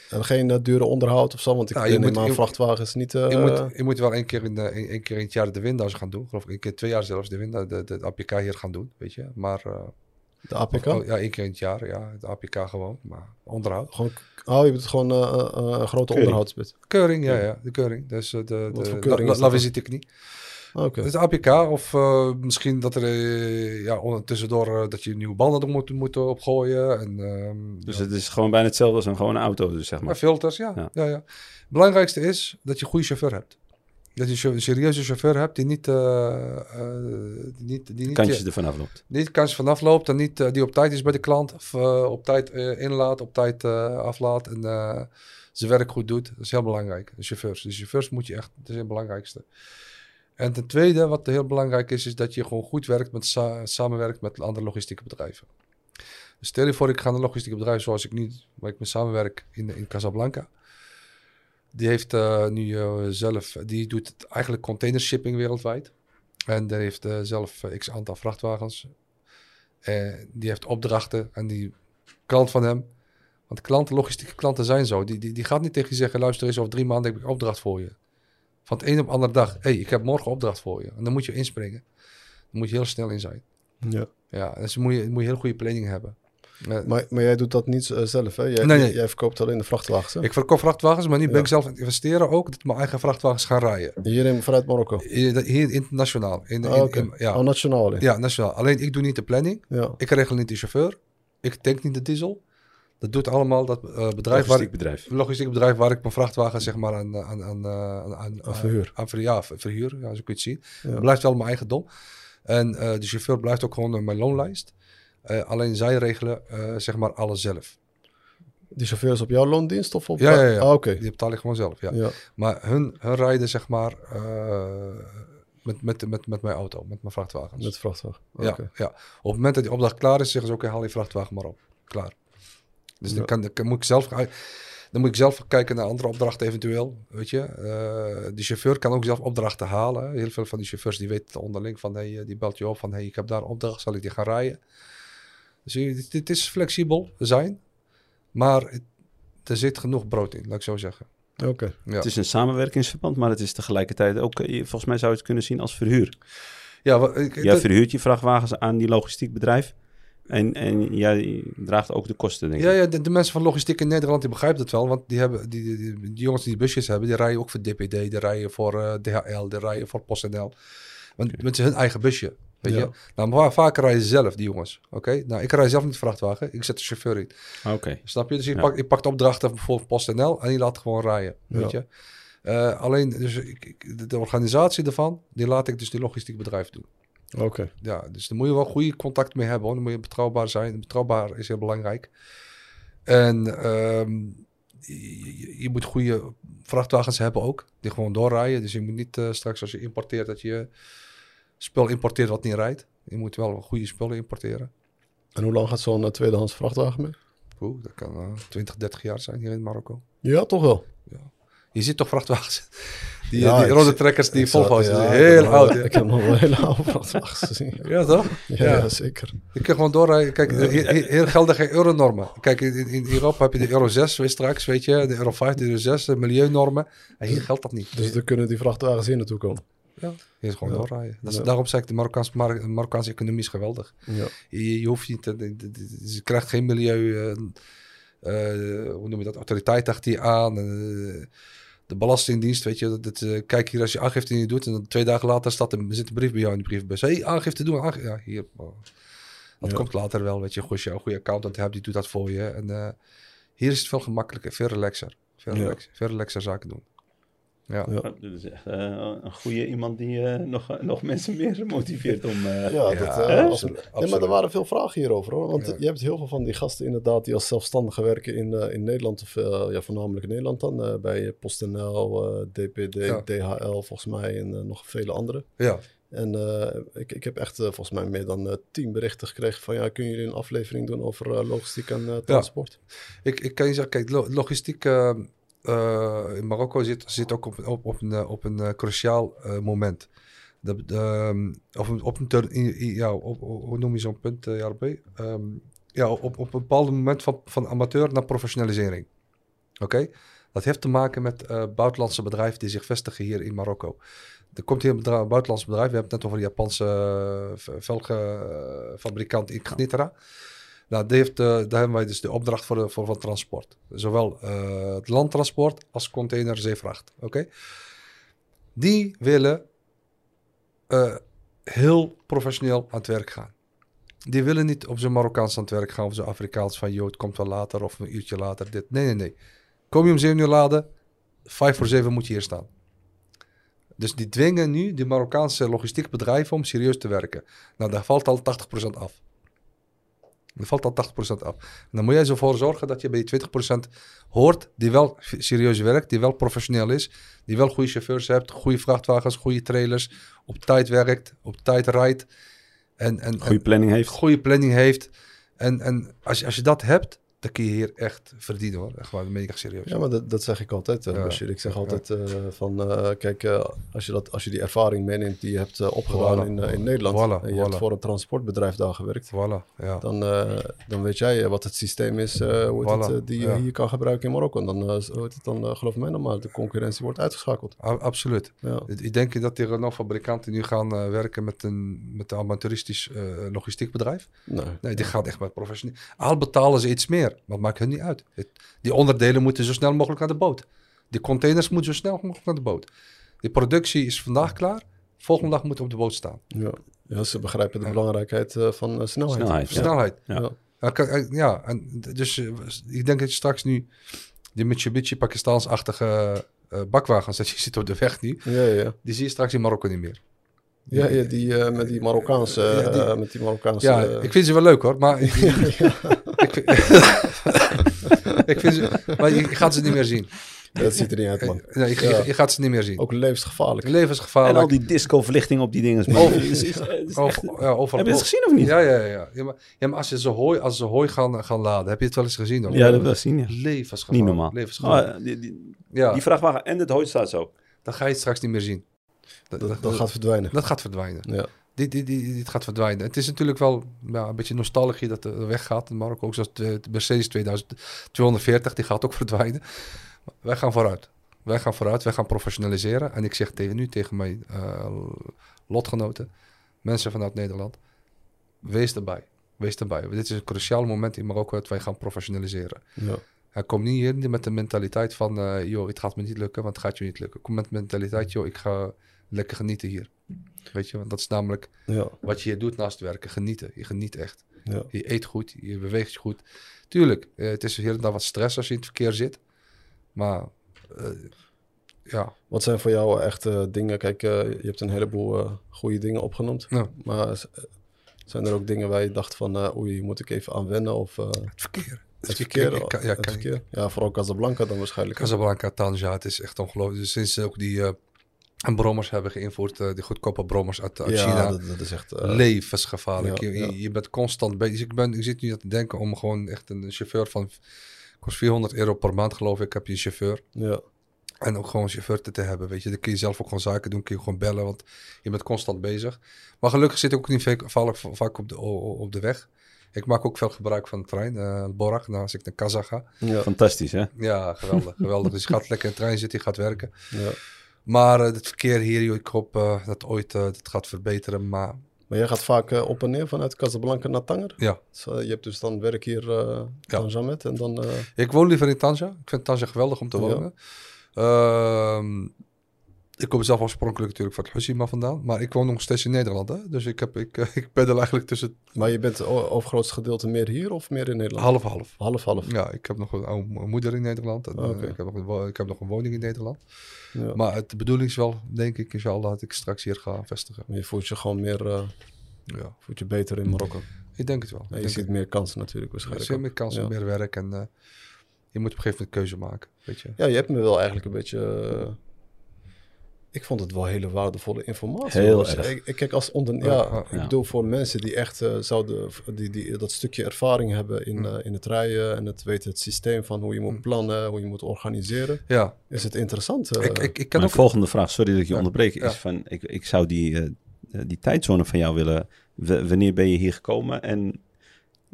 En geen eh, dure onderhoud of zo? Want ik je moet- aan, je- vrachtwagens niet... eh, je, moet, je moet wel één keer, in, de, één, één keer in het jaar de windhouse gaan doen. Geloof ik, één keer twee jaar zelfs de, wind, de, de, de APK hier gaan doen, weet je. Maar eh, De APK? Oh, ja, één keer in het jaar, ja. Het APK gewoon, maar onderhoud. Gewoon, oh, je bent gewoon een grote onderhoudsbit. Keuring, ja, ja, de keuring. Dus de, de, la, la, visite technique. Oké. Het is APK of eh, misschien dat er eh, ja, tussendoor eh, dat je nieuwe banden er moet, moet opgooien. En, ehm, Dus ja. het is gewoon bijna hetzelfde als een gewone auto, dus zeg Maar maar. filters, ja. Ja. ja. Ja, Het belangrijkste is dat je een goede chauffeur hebt. Dat je een serieuze chauffeur hebt die niet, die niet, die niet, Kantjes je- ervan afloopt. niet kans vanaf loopt en niet, die op tijd is bij de klant. Of op tijd inlaat, op tijd aflaat en zijn werk goed doet. Dat is heel belangrijk. De chauffeurs. De chauffeurs moet je echt, dat is het belangrijkste. En ten tweede, wat heel belangrijk is, is dat je gewoon goed werkt met sa- samenwerkt met andere logistieke bedrijven. Dus stel je voor, ik ga naar een logistieke bedrijf zoals ik nu, waar ik mee samenwerk in, in Casablanca. Die heeft eh, nu eh, zelf, die doet eigenlijk containershipping wereldwijd. En die heeft eh, zelf x aantal vrachtwagens. Die heeft opdrachten en die klant van hem. Want klanten, logistieke klanten zijn zo. Die, die, die gaat niet tegen je zeggen, luister eens, over drie maanden heb ik opdracht voor je. Van het een op de andere dag, hé, hey, ik heb morgen opdracht voor je. En dan moet je inspringen. Dan moet je heel snel in zijn. Ja. Ja, dus moet je, moet je heel goede planning hebben. Maar, maar jij doet dat niet eh, zelf, hè? Jij, Nee, nee. jij verkoopt alleen de vrachtwagens, hè? ik verkoop vrachtwagens, maar nu ben ik zelf aan het investeren ook. Dat mijn eigen vrachtwagens ga rijden. Hier in, vanuit Marokko? Hier, hier internationaal. In, Ah, in- ja. Oh, nationaal. hè? ja, nationaal. Alleen ik doe niet de planning. Ja. Ik regel niet de chauffeur. Ik tank niet de diesel. Dat doet allemaal dat eh, bedrijf waar Logistiek bedrijf. logistiek bedrijf waar ik mijn vrachtwagen zeg maar aan, aan, aan, eh, aan, aan, verhuur. Aan, ver- ja, ver- verhuur, ja, zo kun je het zien. Ja. Blijft wel mijn eigendom. En eh, de chauffeur blijft ook gewoon mijn loonlijst. Eh, alleen zij regelen eh, zeg maar alles zelf. Die chauffeur is op jouw loondienst of op... Ja, ja, ja. Ah, oké. Die betaal ik gewoon zelf, ja. Ja. Maar hun, hun rijden zeg maar eh, met, met, met, met mijn auto, met mijn vrachtwagens. Met vrachtwagen. Ja, ja. Op het moment dat die opdracht klaar is, zeggen ze: Oké, haal je vrachtwagen maar op. Klaar. Dus Ja. dan, kan, dan moet ik zelf, dan moet ik zelf kijken naar andere opdrachten eventueel. Weet je, Eh, de chauffeur kan ook zelf opdrachten halen. Heel veel van die chauffeurs die weten onderling van: hey, eh, die belt je op van: hey, ik heb daar een opdracht, zal ik die gaan rijden? Dus je- dit, dit is flexibel zijn, maar het- er zit genoeg brood in, laat ik zo zeggen. Oké. Ja, Het is een samenwerkingsverband, maar het is tegelijkertijd ook, eh, volgens mij zou je het kunnen zien als verhuur. ja, ik, Jij verhuurt je vrachtwagens aan die logistiek bedrijf en, en jij draagt ook de kosten, denk ik. Ja, ja de, de mensen van logistiek in Nederland die begrijpen het wel. Want die, hebben, die, die, die, die jongens die busjes hebben, die rijden ook voor DPD, die rijden voor eh, DHL, die rijden voor PostNL. Want met hun eigen busje. Weet Ja. je? Nou, maar vaak rijden ze zelf, die jongens. Oké? Nou, ik rij zelf niet de vrachtwagen. Ik zet de chauffeur in. Ah, Oké. Snap je? Dus ik, Ja. pak, ik pak de opdrachten voor PostNL en die laat gewoon rijden. Weet Ja. je? Eh, alleen, dus ik, de organisatie ervan, die laat ik dus die logistiek bedrijf doen. Oké. Ja, dus daar moet je wel goede contact mee hebben. Hoor. Dan moet je betrouwbaar zijn. Betrouwbaar is heel belangrijk. En ehm, je, moet goede vrachtwagens hebben ook. Die gewoon doorrijden. Dus je moet niet eh, straks als je importeert dat je spul importeert wat niet rijdt. Je moet wel goede spullen importeren. En hoe lang gaat zo'n eh, tweedehands vrachtwagen mee? Oeh, dat kan eh, 20, 30 jaar zijn hier in Marokko. Ja, toch wel. Je ziet toch vrachtwagens? Die, Ja, die ik rode trekkers, die Ik Volvo's. ja, die ik heel oud. Ik heb nog wel hele oude vrachtwagens gezien. Ja, toch? ja, zeker. Je kan gewoon doorrijden. Kijk, gelden geen euronormen. Kijk, in, in Europa heb je de Euro 6 weer straks, weet je. De Euro 5, de Euro 6, de milieunormen. En hier geldt dat niet. Dus er kunnen die vrachtwagens hier naartoe komen. ja, hier is gewoon doorrijden. Dat is. Daarom zeg ik, de Marokkaanse, Mar- Marokkaanse economie is geweldig. Ja. Je, je hoeft niet, te, ze krijgt geen milieu, eh, hoe noem je dat, autoriteit achter je aan. eh, de Belastingdienst, weet je, dat, dat, eh, kijk hier als je aangifte niet doet en dan twee dagen later staat er, zit een brief bij jou in de brievenbus. Hé, hey, aangifte doen, aange- ja, hier. oh. Dat Ja. komt later wel, weet je, als je een goede accountant hebt, die doet dat voor je. En eh, hier is het veel gemakkelijker, veel relaxer. Veel, Ja. relaxer, veel relaxer zaken doen. Ja. Ja. Dat is echt eh, een goede iemand die eh, nog, nog mensen meer motiveert om... eh, Ja, Ja, dat, absoluut, absoluut. Nee, maar er waren veel vragen hierover hoor. Want Ja. je hebt heel veel van die gasten inderdaad die als zelfstandigen werken in, eh, in Nederland. Of ja, voornamelijk in Nederland dan. eh, bij PostNL, eh, DPD, Ja. DHL volgens mij en nog vele andere. ja. En eh, ik, ik heb echt volgens mij meer dan eh, tien berichten gekregen van ja, kunnen jullie een aflevering doen over eh, logistiek en transport? Ik, ik kan je zeggen, kijk, lo- logistiek eh, in Marokko zit, zit ook op, op, op een, eh, op een eh, cruciaal moment. De, ehm, op een, op een in- in- ja, op, hoe noem je zo'n punt, JRB? Ehm, ja, op, op een bepaald moment van, van amateur naar professionalisering. Oké? Dat heeft te maken met buitenlandse bedrijven die zich vestigen hier in Marokko. Er komt hier een bedrijf, buitenlands bedrijf. We hebben het net over de Japanse velgenfabrikant Ignitra. Nou, die heeft, uh, daar hebben wij dus de opdracht voor, de, voor van transport. Zowel uh, het landtransport als container zeevracht. Oké? Die willen heel professioneel aan het werk gaan. Die willen niet op zijn Marokkaans aan het werk gaan of zijn Afrikaans van joh, komt wel later of een uurtje later. Dit. Nee, nee, nee. Kom je om 7 uur laden, 5 voor 7 moet je hier staan. Dus die dwingen nu de Marokkaanse logistiekbedrijven om serieus te werken. Nou, daar valt al 80% af. Er valt al 80% af. En dan moet jij ervoor zorgen dat je bij die 20% hoort die wel serieus werkt, die wel professioneel is, die wel goede chauffeurs hebt, goede vrachtwagens, goede trailers, op tijd werkt, op tijd rijdt. En, en, goede planning heeft. Goede planning heeft. En, en als, als je dat hebt, dan kun je hier echt verdienen hoor. Echt waar, dat meen ik echt serieus. Ja, maar dat, dat zeg ik altijd, uh, ja. Ik zeg altijd uh, van, uh, kijk, als, je dat, als je die ervaring meeneemt die je hebt opgedaan Voilà. in, in Nederland Voilà, en je hebt voor een transportbedrijf daar gewerkt, Voilà, ja. dan, dan weet jij wat het systeem is hoe het, die je ja. hier kan gebruiken in Marokko. En dan, hoe het dan geloof mij nog maar, de concurrentie wordt uitgeschakeld. A- absoluut. Ja. Ik denk dat die Renault-fabrikanten nu gaan eh, werken met een, met een amateuristisch eh, logistiekbedrijf. Nee. Nee, die gaat echt met professioneel. Al betalen ze iets meer, maar maakt hun niet uit. Het- die onderdelen moeten zo snel mogelijk naar de boot. Die containers moeten zo snel mogelijk naar de boot. Die productie is vandaag klaar. Volgende dag moet op de boot staan. Ja. ja, ze begrijpen de Ja. belangrijkheid eh, van eh, snelheid. Snelheid. Ja. Snelheid. Ja. Ja. Ja, eh, ja en dus ik denk dat je straks nu die Mitsubishi Pakistaans-achtige eh, bakwagens dat je ziet op de weg nu, Ja, ja. die zie je straks in Marokko niet meer. Ja, ja die eh, met die Marokkaanse... Ja, die- eh, met die Marokkaanse Ja, eh, ik vind ze wel leuk hoor, maar ik, ik, vind, ik vind ze, maar je, gaat ze niet meer zien. dat ziet er niet uit, man. Nee, je, Ja. je, je gaat ze niet meer zien. Ook levensgevaarlijk. En al Levensgevaarlijk. die disco-verlichting op die dingen. Oh. Het is- is- het is echt- Over, ja, overal. Heb je het gezien of niet? Ja, ja, ja. ja, maar, ja, maar als ze hooi, als ze hooi gaan, gaan laden, heb je het wel eens gezien? Hoor? Ja, dat wil ik zien, ja. Levensgevaarlijk. Niet normaal. Levensgevaarlijk. Die, die, ja, die vrachtwagen en het hout staat zo. dan ga je het straks niet meer zien. Dat, Dat, dat, dat gaat verdwijnen. dat gaat verdwijnen. Ja. Dit, dit, dit, dit gaat verdwijnen. Het is natuurlijk wel ja, een beetje nostalgie dat er weggaat in Marokko. Ook zoals de, de Mercedes 2240, die gaat ook verdwijnen. Maar wij gaan vooruit. Wij gaan vooruit, wij gaan professionaliseren. En ik zeg tegen nu tegen mijn eh, lotgenoten, mensen vanuit Nederland, wees erbij. Wees erbij. Dit is een cruciaal moment in Marokko dat wij gaan professionaliseren. Ja. Hij komt niet hier met de mentaliteit van, eh, joh, het gaat me niet lukken, want het gaat je niet lukken. Kom met de mentaliteit, joh, ik ga lekker genieten hier. Weet je, want dat is namelijk Ja. wat je hier doet naast werken. Genieten. Je geniet echt. Ja. Je eet goed, je beweegt je goed. Tuurlijk, eh, het is hier en daar wat stress als je in het verkeer zit. Maar eh, ja, Wat zijn voor jou echt eh, dingen? Kijk, je hebt een heleboel goede dingen opgenoemd. Ja. Maar zijn er ook dingen waar je dacht van, oei, moet ik even aan wennen? Of het verkeer. het verkeer? ja, het verkeer? Ja, vooral Casablanca dan waarschijnlijk. Casablanca, Tanja, het is echt ongelooflijk. Dus sinds ook die eh, brommers hebben geïnvoerd, eh, die goedkope brommers uit, uit ja, China. dat, dat is echt... eh, levensgevaarlijk. ja, je, ja. je- bent constant bezig. Ik, ben, ik zit nu aan te denken om gewoon echt een chauffeur van... kost 400 euro per maand geloof ik, heb je een chauffeur. ja, En ook gewoon een chauffeur te, te hebben, weet je. Dan kun je zelf ook gewoon zaken doen, kun je gewoon bellen, want je bent constant bezig. Maar gelukkig zit ik ook niet vaak, vaak, vaak op, de, op de weg. Ik maak ook veel gebruik van de trein, eh Borak, nou, als ik naar Kaza ga. ja, Fantastisch, hè? Ja, geweldig, geweldig. Dus je gaat lekker in de trein zitten, je gaat werken. ja. Maar eh, het verkeer hier, ik hoop eh, dat ooit eh, dat gaat verbeteren. Maar Maar jij gaat vaak eh, op en neer vanuit Casablanca naar Tanger? ja, Dus, eh, je hebt dus dan werk hier uh, Ja. aan Jamet en dan... eh, Ik woon liever in Tanja. Ik vind Tanja geweldig om te Ja. wonen. Ehm, ik kom zelf oorspronkelijk natuurlijk van het Hussima vandaan. Maar ik woon nog steeds in Nederland. Hè? Dus ik, heb, ik, eh, ik peddel eigenlijk tussen maar je bent o- overgrootste gedeelte meer hier of meer in Nederland? half-half. Half, half. Ja, ik heb nog een oude moeder in Nederland. En, Oh, eh, ik, heb nog een, ik heb nog een woning in Nederland. Ja. Maar het, de bedoeling is wel, denk ik, inshallah, dat ik straks hier ga vestigen. Maar je voelt je gewoon meer, eh, Ja, voelt je beter in Marokko. ik denk het wel. Je ziet het. meer kansen natuurlijk waarschijnlijk. zijn ook. meer kansen, Ja. meer werk. En je moet op een gegeven moment keuze maken. Weet je. Ja, je hebt me wel eigenlijk een beetje... ik vond het wel hele waardevolle informatie. Heel Dus erg. Ik, ik kijk als onder, ja, ik ja. bedoel voor mensen die echt eh, zouden die, die dat stukje ervaring hebben in, Mm. eh, in het rijden en het weten het systeem van hoe je moet Mm. plannen, hoe je moet organiseren, Ja, is het interessant. eh. ik, ik, ik kan Mijn ook... volgende vraag, sorry dat ik je Ja, onderbreek, ja. is van... Ik, ik zou die, eh, die tijdzone van jou willen... W- wanneer ben je hier gekomen en,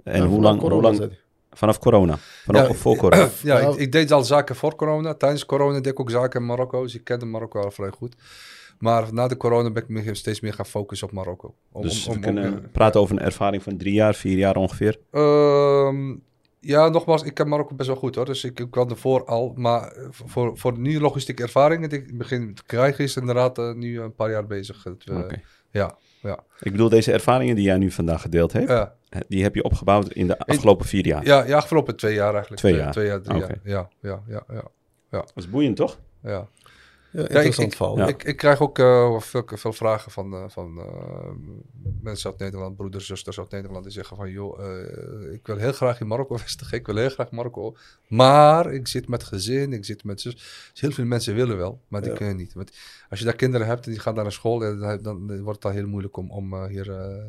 en Ja, hoe lang... corona, hoe lang. Vanaf corona? Vanaf Ja, voor corona? Ja, Nou- ik, ik deed al zaken voor corona. Tijdens corona deed ik ook zaken in Marokko. Dus ik kende Marokko al vrij goed. Maar na de corona ben ik me steeds meer gaan focussen op Marokko. Om, Dus om- we kunnen om- praten over een ervaring van drie jaar, vier jaar ongeveer. Ehm, ja, nogmaals, ik ken Marokko best wel goed hoor. Dus ik, ik had ervoor al. Maar eh, voor, voor de nieuwe logistieke ervaringen die ik begin te krijgen, is inderdaad eh, nu een paar jaar bezig. Eh. Ja, ja. Ik bedoel, deze ervaringen die jij nu vandaag gedeeld hebt, Ja, die heb je opgebouwd in de afgelopen vier jaar. ja, ja, afgelopen twee jaar eigenlijk. Twee jaar. Twee jaar, drie jaar. Ja, ja, ja, ja. Dat is boeiend, toch? ja. Ja, Ja, ik, interessant ik. Ja. ik, ik krijg ook eh, veel, veel vragen van, eh, van eh, mensen uit Nederland, broeders, zusters uit Nederland, die zeggen van, joh, eh, ik wil heel graag in Marokko vestigen, ik wil heel graag Marokko, maar ik zit met gezin, ik zit met zus. Dus heel veel mensen willen wel, maar die Ja. kunnen niet. Want als je daar kinderen hebt en die gaan daar naar school, dan, dan wordt het dan heel moeilijk om, om hier eh,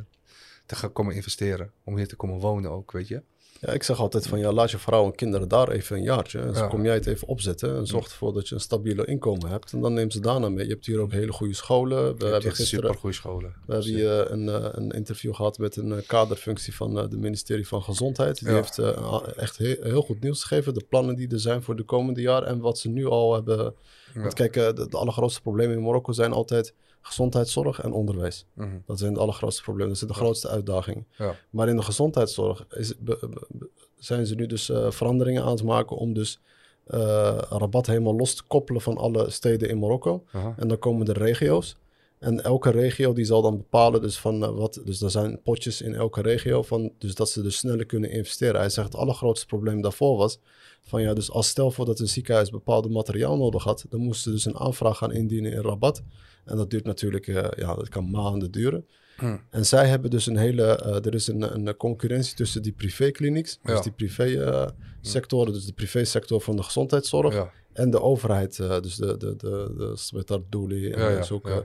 te gaan komen investeren, om hier te komen wonen ook, weet je. Ja, ik zeg altijd van ja, laat je vrouw en kinderen daar even een jaartje. En Ja. kom jij het even opzetten en zorg ervoor dat je een stabiele inkomen hebt. En dan neem ze daarna mee. Je hebt hier ook hele goede scholen. We hebben gisteren super goede scholen. we hebben hier een, eh, een interview gehad met een eh, kaderfunctie van het ministerie van Gezondheid. Die Ja. heeft eh, echt he- heel goed nieuws gegeven. De plannen die er zijn voor de komende jaren en wat ze nu al hebben. Want kijk, eh, de, de allergrootste problemen in Marokko zijn altijd gezondheidszorg en onderwijs. Mhm. Dat zijn de allergrootste problemen. Dat zijn de Ja. grootste uitdagingen. Ja. Maar in de gezondheidszorg is, be- be- be- zijn ze nu dus eh, veranderingen aan het maken om dus eh, Rabat helemaal los te koppelen van alle steden in Marokko. En dan komen de regio's. En elke regio die zal dan bepalen dus van eh, wat. Dus er zijn potjes in elke regio van. Dus dat ze dus sneller kunnen investeren. Hij zegt het allergrootste probleem daarvoor was. Van ja, dus als stel voor dat een ziekenhuis bepaalde materiaal nodig had. Dan moesten ze dus een aanvraag gaan indienen in Rabat. En dat duurt natuurlijk, eh, ja, dat kan maanden duren. Hm. En zij hebben dus een hele, eh, er is een, een concurrentie tussen die privéklinieks, Ja. dus die privé-sectoren, dus de privésector van de gezondheidszorg, Ja. en de overheid, eh, dus de, de, de, de en Ja, dus eh,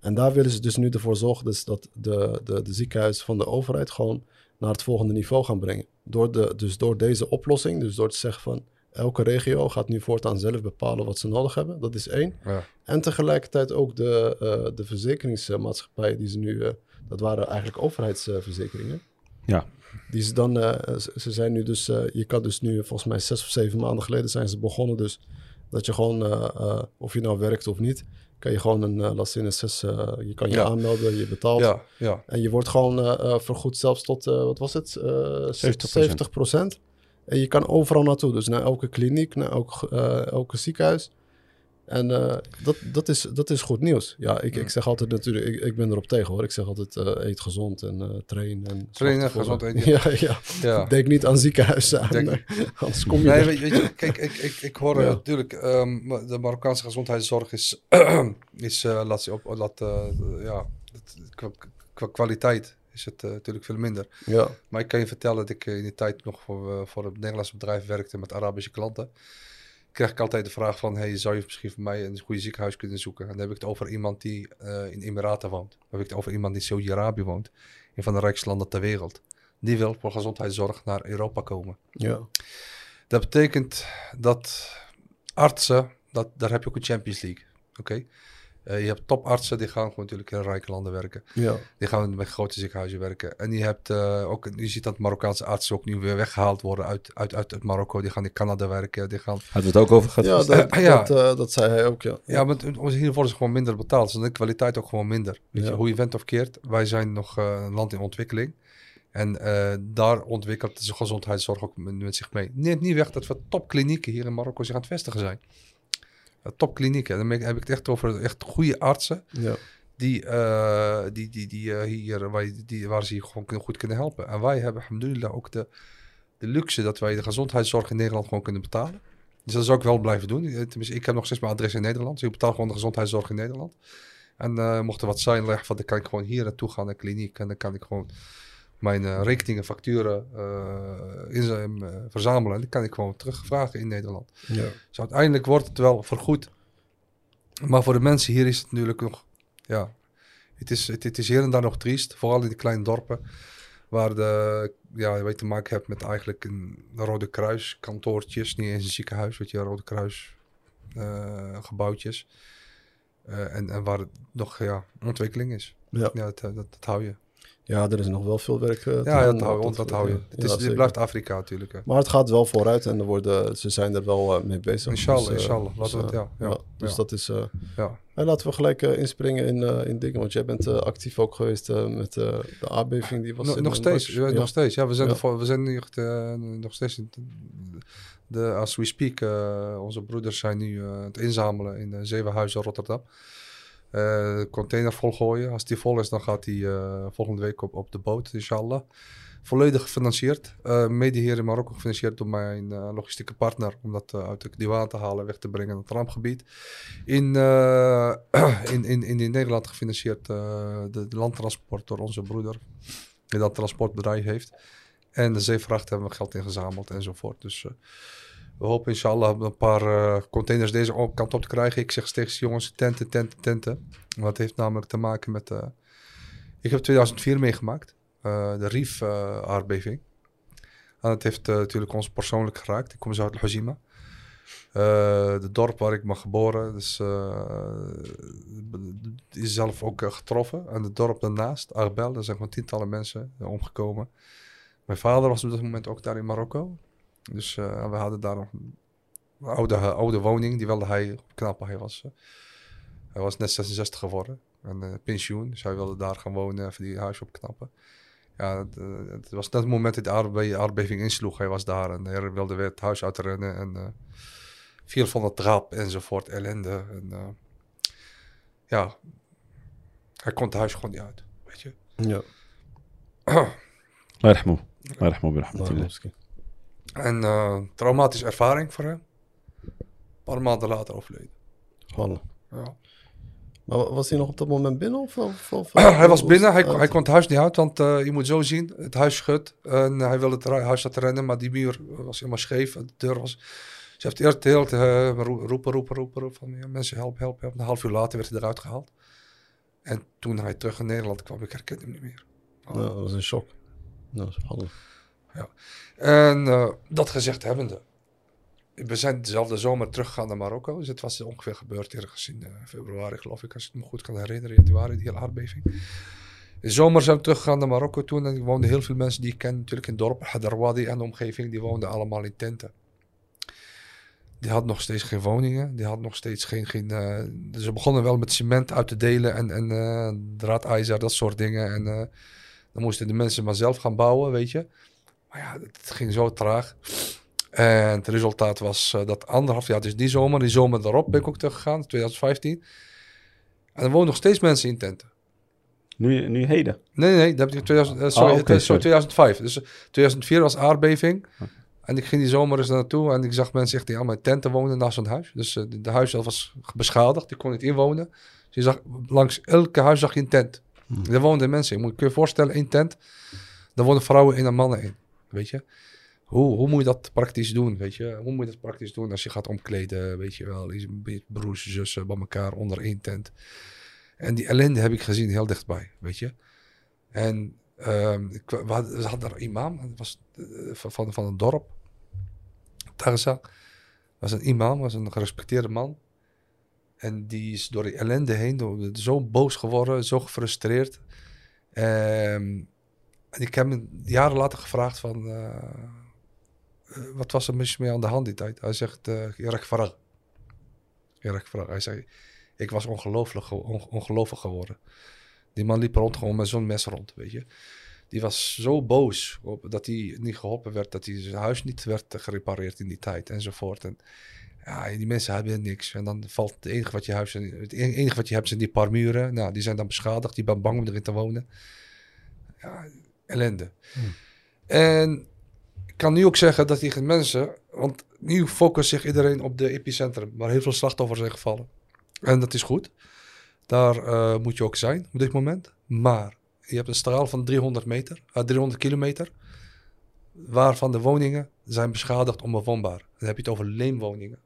En daar willen ze dus nu ervoor zorgen dus dat de, de, de ziekenhuizen van de overheid gewoon naar het volgende niveau gaan brengen. Door de, dus door deze oplossing, dus door te zeggen van elke regio gaat nu voortaan zelf bepalen wat ze nodig hebben, dat is één. Ja. En tegelijkertijd ook de, eh, de verzekeringsmaatschappijen die ze nu, eh, dat waren eigenlijk overheidsverzekeringen. Ja. Die ze dan, eh, ze, zijn nu dus, je kan dus nu volgens mij zes of zeven maanden geleden zijn ze begonnen dus dat je gewoon, of je nou werkt of niet, kan je gewoon een, uh, je kan je Ja. aanmelden, je betaalt. Ja, ja. En je wordt gewoon eh, vergoed zelfs tot, wat was het? Eh 70 procent. En je kan overal naartoe. Dus naar elke kliniek, naar elk, elke ziekenhuis. En eh, dat, dat, is, dat is goed nieuws. Ja, ik, ik zeg altijd natuurlijk, ik, ik ben erop tegen hoor. Ik zeg altijd, eh, eet gezond en eh, train. En Trainen, gezond eten. Ja, ja. ja. Denk niet aan ziekenhuizen. Aan, Denk- anders kom je Nee, weet, weet je, kijk, ik, ik, ik hoor Ja. natuurlijk, ehm, de Marokkaanse gezondheidszorg is, is laat ze op, laat, ja, qua, qua kwaliteit is het natuurlijk veel minder. Ja, Maar ik kan je vertellen dat ik in die tijd nog voor, voor een Nederlands bedrijf werkte met Arabische klanten. Kreeg ik altijd de vraag van, hey, zou je misschien voor mij een goede ziekenhuis kunnen zoeken? En dan heb ik het over iemand die eh, in Emiraten woont. Dan heb ik het over iemand die in Saudi-Arabië woont. Een van de rijkste landen ter wereld. Die wil voor gezondheidszorg naar Europa komen. ja, Dat betekent dat artsen, dat, daar heb je ook een Champions League. Oké? Eh, je hebt topartsen, die gaan gewoon natuurlijk in rijke landen werken. ja. Die gaan met grote ziekenhuizen werken. En je hebt eh, ook, je ziet dat Marokkaanse artsen ook nu weer weggehaald worden uit, uit, uit, uit Marokko. Die gaan in Canada werken. Die gaan, Hadden we het ook over gehad? Ja, dat, Ja. Dat, eh, dat zei hij ook, ja. ja, maar het- hier worden ze gewoon minder betaald. Dus de kwaliteit ook gewoon minder. Weet Ja. je, hoe je went of keert. Wij zijn nog een land in ontwikkeling. En eh, daar ontwikkelt de gezondheidszorg ook met, met zich mee. Neemt niet weg dat we topklinieken hier in Marokko zich aan het vestigen zijn. Topklinieken. Dan heb ik het echt over echt goede artsen. ja. Die, eh, die, die, die eh, hier, waar, die, waar ze je gewoon kunnen- goed kunnen helpen. En wij hebben, alhamdulillah, ook de, de luxe dat wij de gezondheidszorg in Nederland gewoon kunnen betalen. Dus dat zou ik wel blijven doen. Eh, Tenminste, ik heb nog steeds mijn adres in Nederland. Dus ik betaal gewoon de gezondheidszorg in Nederland. En mocht er wat zijn, leg van, dan kan ik gewoon hier naartoe gaan naar de kliniek. En dan kan ik gewoon mijn eh, rekeningen, facturen eh, in, eh, verzamelen. En die kan ik gewoon terugvragen in Nederland. ja. Dus uiteindelijk wordt het wel vergoed. Maar voor de mensen hier is het natuurlijk nog... Ja, het is, het, het is hier en daar nog triest. Vooral in die kleine dorpen. Waar de, ja, je weet te maken hebt met eigenlijk een Rode Kruis kantoortjes. Niet eens een ziekenhuis, weet je, Rode Kruis gebouwtjes. En, en waar het nog ja, ontwikkeling is. Ja. Ja, dat, dat, dat hou je. Ja, er is nog wel veel werk te Ja, doen, dat hou je. op Dat hou je. Het, is, dit blijft Afrika natuurlijk. hè. Maar het gaat wel vooruit en er worden, ze zijn er wel eh, mee bezig. Inshallah, Dus, eh, inshallah. Laten we dus, het- eh, ja, dus dat is... Ja. en laten we gelijk inspringen in, in dingen. Want jij bent actief ook geweest met de aardbeving die was Nog, in nog steeds, ja, nog steeds. Ja, we zijn, Ja. ervoor- we zijn nu echt, nog steeds, in de, as we speak, onze broeders zijn nu aan het inzamelen in Zevenhuizen Rotterdam. De container volgooien. Als die vol is, dan gaat die eh, volgende week op, op de boot, inshallah. Volledig gefinancierd. Eh, mede hier in Marokko gefinancierd door mijn logistieke partner. Om dat uit de Diwan te halen, weg te brengen naar het rampgebied. In, in, in, in, in Nederland gefinancierd uh, de, de landtransport door onze broeder. Die dat transportbedrijf heeft. En de zeevracht hebben we geld ingezameld enzovoort. Dus uh, we hopen inshallah een paar uh, containers deze kant op te krijgen. Ik zeg steeds jongens, tenten, tenten, tenten. Wat heeft namelijk te maken met... Uh, ik heb 2004 meegemaakt. Uh, de Rief aardbeving. En dat heeft natuurlijk ons persoonlijk geraakt. Ik kom zo uit Huzima. Uh, de dorp waar ik ben geboren, dus, is zelf ook getroffen. En het dorp daarnaast, Arbel, daar zijn gewoon tientallen mensen omgekomen. Mijn vader was op dat moment ook daar in Marokko. Dus we hadden daar nog een oude, oude woning, die wilde hij knappen. Hij was, hij was net 66 geworden, en pensioen. Dus hij wilde daar gaan wonen, even die huis opknappen. Ja, het, het was net het moment dat de aardbe aardbeving insloeg. Hij was daar en hij wilde weer het huis uitrennen. En viel van de trap enzovoort, ellende. En, uh, ja, hij kon het huis gewoon niet uit, weet je. Ja. Rahmo. Rahmo, En uh, traumatische ervaring voor hem. Een paar maanden later overleden. Hallo. Ja. Maar was hij nog op dat moment binnen? Of, of, of hij was binnen, hij, hij, kon het huis niet uit, want uh, je moet zo zien, het huis schudt. En hij wilde het huis rennen, maar die muur was helemaal scheef. De deur was... Ze heeft eerst heel uh, roepen, roepen, roepen, roepen. Van, ja, mensen, help, help, help. Een half uur later werd hij eruit gehaald. En toen hij terug in Nederland kwam, ik herkende hem niet meer. Oh. Ja, dat was een shock. Dat ja. En uh, dat gezegd hebbende. We zijn dezelfde zomer teruggegaan naar Marokko. Dus het was ongeveer gebeurd ergens in uh, februari, geloof ik. Als ik me goed kan herinneren, januari, die hele aardbeving. In zomer zijn we teruggegaan naar Marokko toen. En er woonden heel veel mensen die ik ken, natuurlijk in dorp Hadarwadi en de omgeving. Die woonden allemaal in tenten. Die had nog steeds geen woningen. Die had nog steeds geen. geen uh, ze begonnen wel met cement uit te delen en, en draadijzer, dat soort dingen. En dan moesten de mensen maar zelf gaan bouwen, weet je. Maar ja, het ging zo traag. En het resultaat was uh, dat anderhalf jaar, dus die zomer, die zomer daarop ben ik ook teruggegaan, 2015. En er wonen nog steeds mensen in tenten. Nu, nu heden? Nee, nee, dat heb ik 2000, uh, sorry, oh, okay, sorry. 2005. Dus 2004 was aardbeving. En ik ging die zomer eens naartoe en ik zag mensen echt die allemaal in tenten wonen naast zo'n huis. Dus uh, de, huis was beschadigd, die kon niet inwonen. Dus je zag, langs elke huis zag je een tent. Hmm. Daar woonden mensen in. Moet je je voorstellen, één tent, daar wonen vrouwen in en mannen in. Weet je? Hoe, hoe moet je dat praktisch doen, weet je? Hoe moet je dat praktisch doen als je gaat omkleden, weet je wel? Broers, zussen bij elkaar onder één tent. En die ellende heb ik gezien heel dichtbij, weet je? En um, ik, we, hadden, hadden een imam, dat was uh, van, van een dorp. Tarza was een imam, was een gerespecteerde man. En die is door die ellende heen door, zo boos geworden, zo gefrustreerd. Um, ik heb hem jaren later gevraagd van... Uh, uh, wat was er mis mee aan de hand die tijd? Hij zegt, uh. Hij zei, ik was ongelooflijk, on, ongelooflijk geworden. Die man liep rond gewoon met zo'n mes rond, weet je. Die was zo boos op, dat hij niet geholpen werd, dat hij zijn huis niet werd gerepareerd in die tijd enzovoort. En ja, die mensen hebben niks. En dan valt het enige wat je, huis, het enige wat je hebt zijn die paar muren. Nou, die zijn dan beschadigd. Die ben bang om erin te wonen. Ja, ellende. Hmm. En ik kan nu ook zeggen dat die mensen, want nu focust zich iedereen op de epicentrum, waar heel veel slachtoffers zijn gevallen. En dat is goed. Daar uh, moet je ook zijn op dit moment. Maar je hebt een straal van 300 meter, uh, 300 kilometer, waarvan de woningen zijn beschadigd onbewoonbaar. Dan heb je het over leemwoningen.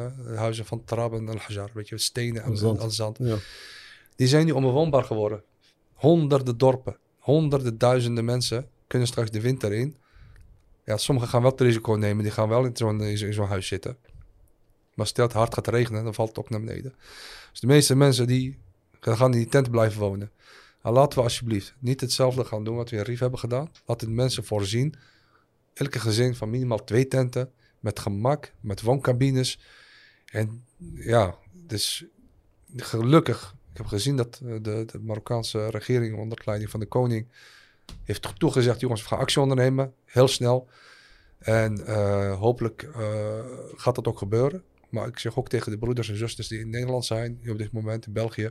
Uh, huizen van Trab en Al-Hajar, weet je, stenen en zand. En zand. Ja. Die zijn nu onbewoonbaar geworden. Honderden dorpen, honderden duizenden mensen kunnen straks de winter in. Ja, sommigen gaan wel het risico nemen, die gaan wel in zo'n zo'n huis zitten. Maar stel het hard gaat regenen, dan valt het ook naar beneden. Dus de meeste mensen die gaan in die tent blijven wonen. Maar laten we alsjeblieft niet hetzelfde gaan doen wat we in Rief hebben gedaan. Laten de mensen voorzien. Elke gezin van minimaal twee tenten. Met gemak, met wooncabines. En ja, dus gelukkig. Ik heb gezien dat eh, de, de Marokkaanse regering onder leiding van de koning heeft toegezegd, jongens, we gaan actie ondernemen, heel snel. En eh, hopelijk eh, gaat dat ook gebeuren. Maar ik zeg ook tegen de broeders en zusters die in Nederland zijn, op dit moment in België.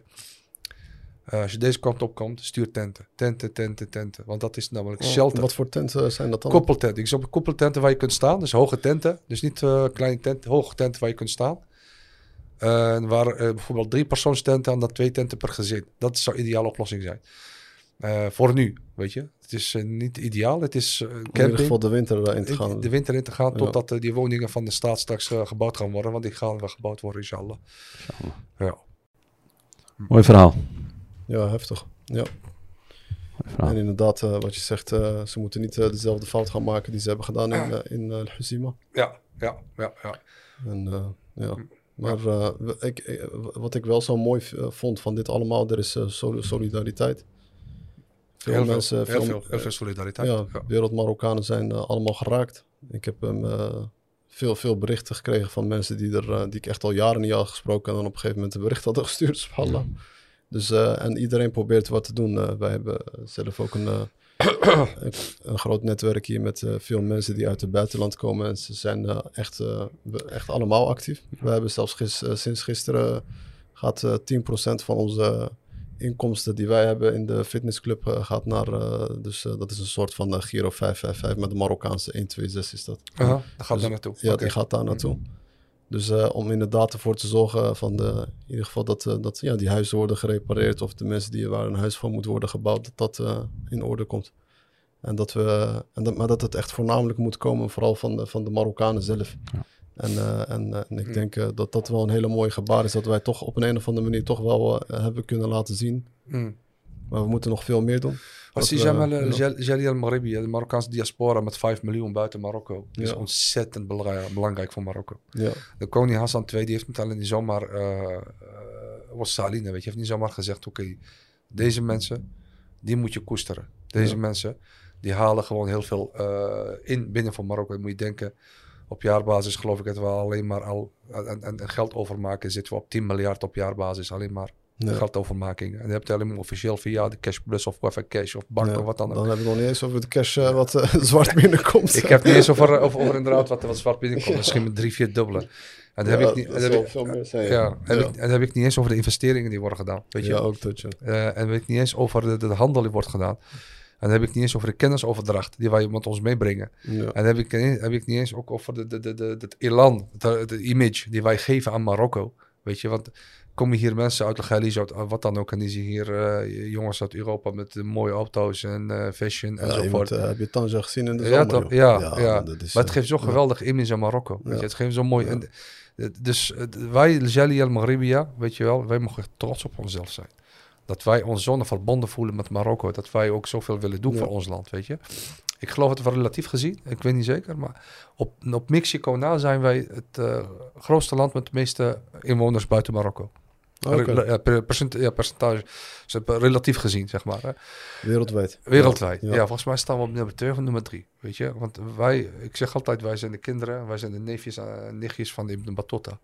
als je deze kant op komt, stuur tenten. Tenten, tenten, tenten. Want dat is namelijk Oh, shelter. Wat voor tenten zijn dat dan? Koppeltenten. Ik op koppeltenten waar je kunt staan. Dus hoge tenten. Dus niet kleine tenten, hoge tenten waar je kunt staan. Eh, waar eh, bijvoorbeeld drie persoonstenten en dan twee tenten per gezin. Dat zou een ideale oplossing zijn. Eh, voor nu, weet je. Het is niet ideaal. Het is eh, In ieder camping. geval de winter in te gaan. De winter in te gaan Ja. totdat die woningen van de staat straks eh, gebouwd gaan worden. Want die gaan wel gebouwd worden, inshallah. Ja. Mooi verhaal. Ja, heftig. Ja. Mooi verhaal. En inderdaad, wat je zegt, eh, ze moeten niet dezelfde fout gaan maken die ze hebben gedaan in, eh, in Huzima. Ja, ja, ja, ja. En, eh, ja. Maar eh, ik, ik- wat ik wel zo mooi eh, vond van dit allemaal, er is eh, sol- solidariteit. Veel heel, mensen, veel, heel, veel, veel, heel veel solidariteit. ja, Ja. wereld-Marokkanen zijn eh, allemaal geraakt. Ik heb hem, eh, veel, veel berichten gekregen van mensen die, er, eh, die ik echt al jaren niet had gesproken en dan op een gegeven moment een bericht hadden gestuurd. Dus, eh, en iedereen probeert wat te doen. Eh, wij hebben zelf ook een, eh, een, groot netwerk hier met eh, veel mensen die uit het buitenland komen. En ze zijn eh, echt, eh, echt allemaal actief. We hebben zelfs gis- sinds gisteren gaat eh 10% van onze inkomsten die wij hebben in de fitnessclub gaat naar, dus dat is een soort van Giro 555 met de Marokkaanse 126 is dat. Aha, dan gaat Dus- daar naartoe. Ja, die gaat daar naartoe. Dus eh, om inderdaad ervoor te zorgen van de, in ieder geval dat, eh, dat ja, die huizen worden gerepareerd of de mensen die waar een huis voor moet worden gebouwd, dat dat eh, in orde komt. En dat we, en dat, maar dat het echt voornamelijk moet komen, vooral van de, van de Marokkanen zelf. Ja. En, eh, en, en ik Mm. denk dat dat wel een hele mooie gebaar is, dat wij toch op een, een of andere manier toch wel eh, hebben kunnen laten zien. Mm. Maar we moeten nog veel meer doen. Dat die al-Maribi, de Marokkaanse diaspora met 5 miljoen buiten Marokko, die is ontzettend belangrijk voor Marokko. De koning Hassan II die heeft niet alleen niet zomaar, eh, was Saline, weet je, heeft niet zomaar gezegd, oké, deze mensen, die moet je koesteren. Deze mensen, die halen gewoon heel veel eh, in binnen van Marokko. Dan moet je denken, op jaarbasis geloof ik dat we alleen maar al en geld overmaken, zitten we op 10 miljard op jaarbasis, alleen maar ja. geldovermaking. En dan heb je alleen maar officieel via de Cash Plus of Wafa Cash of bank Ja, of wat dan ook. Dan hebben we nog niet eens over de cash eh, wat eh, zwart binnenkomt. Ik heb niet eens over, over, over inderdaad wat, wat zwart binnenkomt. Misschien met drie, vier dubbele. En dan heb ik niet, dat heb ik, veel meer zijn. ja, heb ja. Ik, en dan heb ik niet eens over de investeringen die worden gedaan. Weet je? ja, ook dat, ja. Eh, en dan heb ik niet eens over de, de, de handel die wordt gedaan. En dan heb ik niet eens over de kennisoverdracht die wij met ons meebrengen. ja. En dan heb ik, niet- heb ik niet eens ook over de, de, de, de, het elan, de image die wij geven aan Marokko. Weet je, want komen hier mensen uit uit wat dan ook, en die zien hier eh, jongens uit Europa met eh, mooie auto's en eh, fashion Ja, je enzovoort. eh, heb je Tanja gezien in de Ja, zomer? toch? Ja, ja. dat is, Maar het geeft zo'n ja. geweldig image aan Marokko. Weet Ja. je, het geeft zo mooi. Ja. En, dus wij, Jali El Maghribia, weet je wel, wij mogen trots op onszelf zijn. Dat wij ons zonne verbonden voelen met Marokko. Dat wij ook zoveel willen doen Ja. voor ons land, weet je. Ik geloof het wel relatief gezien, ik weet niet zeker. Maar op, op Mexico na zijn wij het grootste land met de meeste inwoners buiten Marokko. Re- ja, per- percent, ja, percentage, dus, eh, relatief gezien, zeg maar. Hè. Wereldwijd. Wereldwijd. Ja. Ja. volgens mij staan we op nummer 2 of nummer 3. Weet je, want wij, ik zeg altijd, wij zijn de kinderen, wij zijn de neefjes en nichtjes van Ibn Battuta.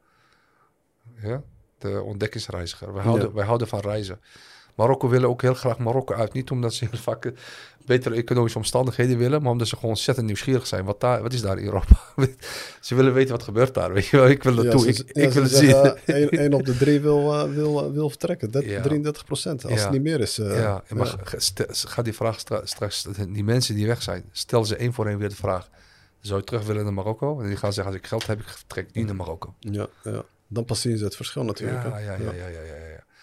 Ja, de ontdekkingsreiziger. Wij houden, Ja. wij houden van reizen. Marokko willen ook heel graag Marokko uit. Niet omdat ze heel vaak eh, betere economische omstandigheden willen, maar omdat ze gewoon ontzettend nieuwsgierig zijn. Wat, daar, wat is daar in Europa? ze willen weten wat gebeurt daar. Weet je wel, ik wil Ja, naartoe. ze- ik, ja, ik wil het zeggen, zien. eh, één- één op de drie wil, eh, wil, eh, wil vertrekken. Dat, Ja. 33 procent, als het niet meer is. eh, ja, maar ga- die vraag stra- straks, die mensen die weg zijn, stel ze één voor één weer de vraag. Zou je terug willen naar Marokko? En die gaan zeggen, als ik geld heb, ik vertrek niet naar Marokko. Ja, ja. Dan pas zien ze het verschil natuurlijk. Ja, ja, ja, ja,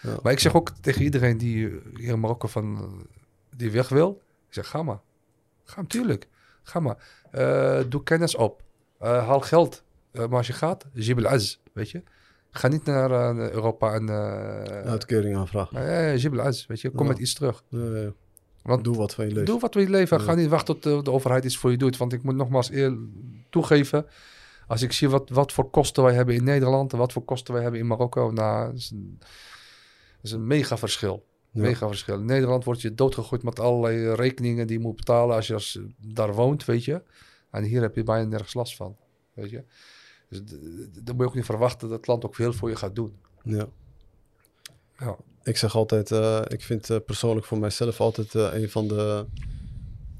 ja. Maar ik zeg ook tegen iedereen die eh, hier in Marokko van, eh, die weg wil, ik zeg, ga maar. Ga natuurlijk. Ga maar. Eh, doe kennis op. Eh, haal geld. Eh, maar als je gaat, Jibel Az, weet je. Ga niet naar Europa en... Uitkering aanvragen. uh, Jibel Az, weet je. Kom Ja. met iets terug. Ja, ja. Want Doe wat van je leven. Doe wat wil je leven. Ja. Ga niet wachten tot de, de overheid iets voor je doet. Want ik moet nogmaals eer toegeven. Als ik zie wat, wat voor kosten wij hebben in Nederland. En wat voor kosten wij hebben in Marokko. Nou, dat is een, dat is een mega verschil. Ja. Mega verschil. In Nederland word je doodgegooid met allerlei rekeningen die je moet betalen als je als, daar woont, weet je. En hier heb je bijna nergens last van, weet je. Dus dan moet je ook niet verwachten dat het land ook veel voor je gaat doen. Ja. Ja, Ik zeg altijd, eh, ik vind eh, persoonlijk voor mijzelf altijd eh, een van de,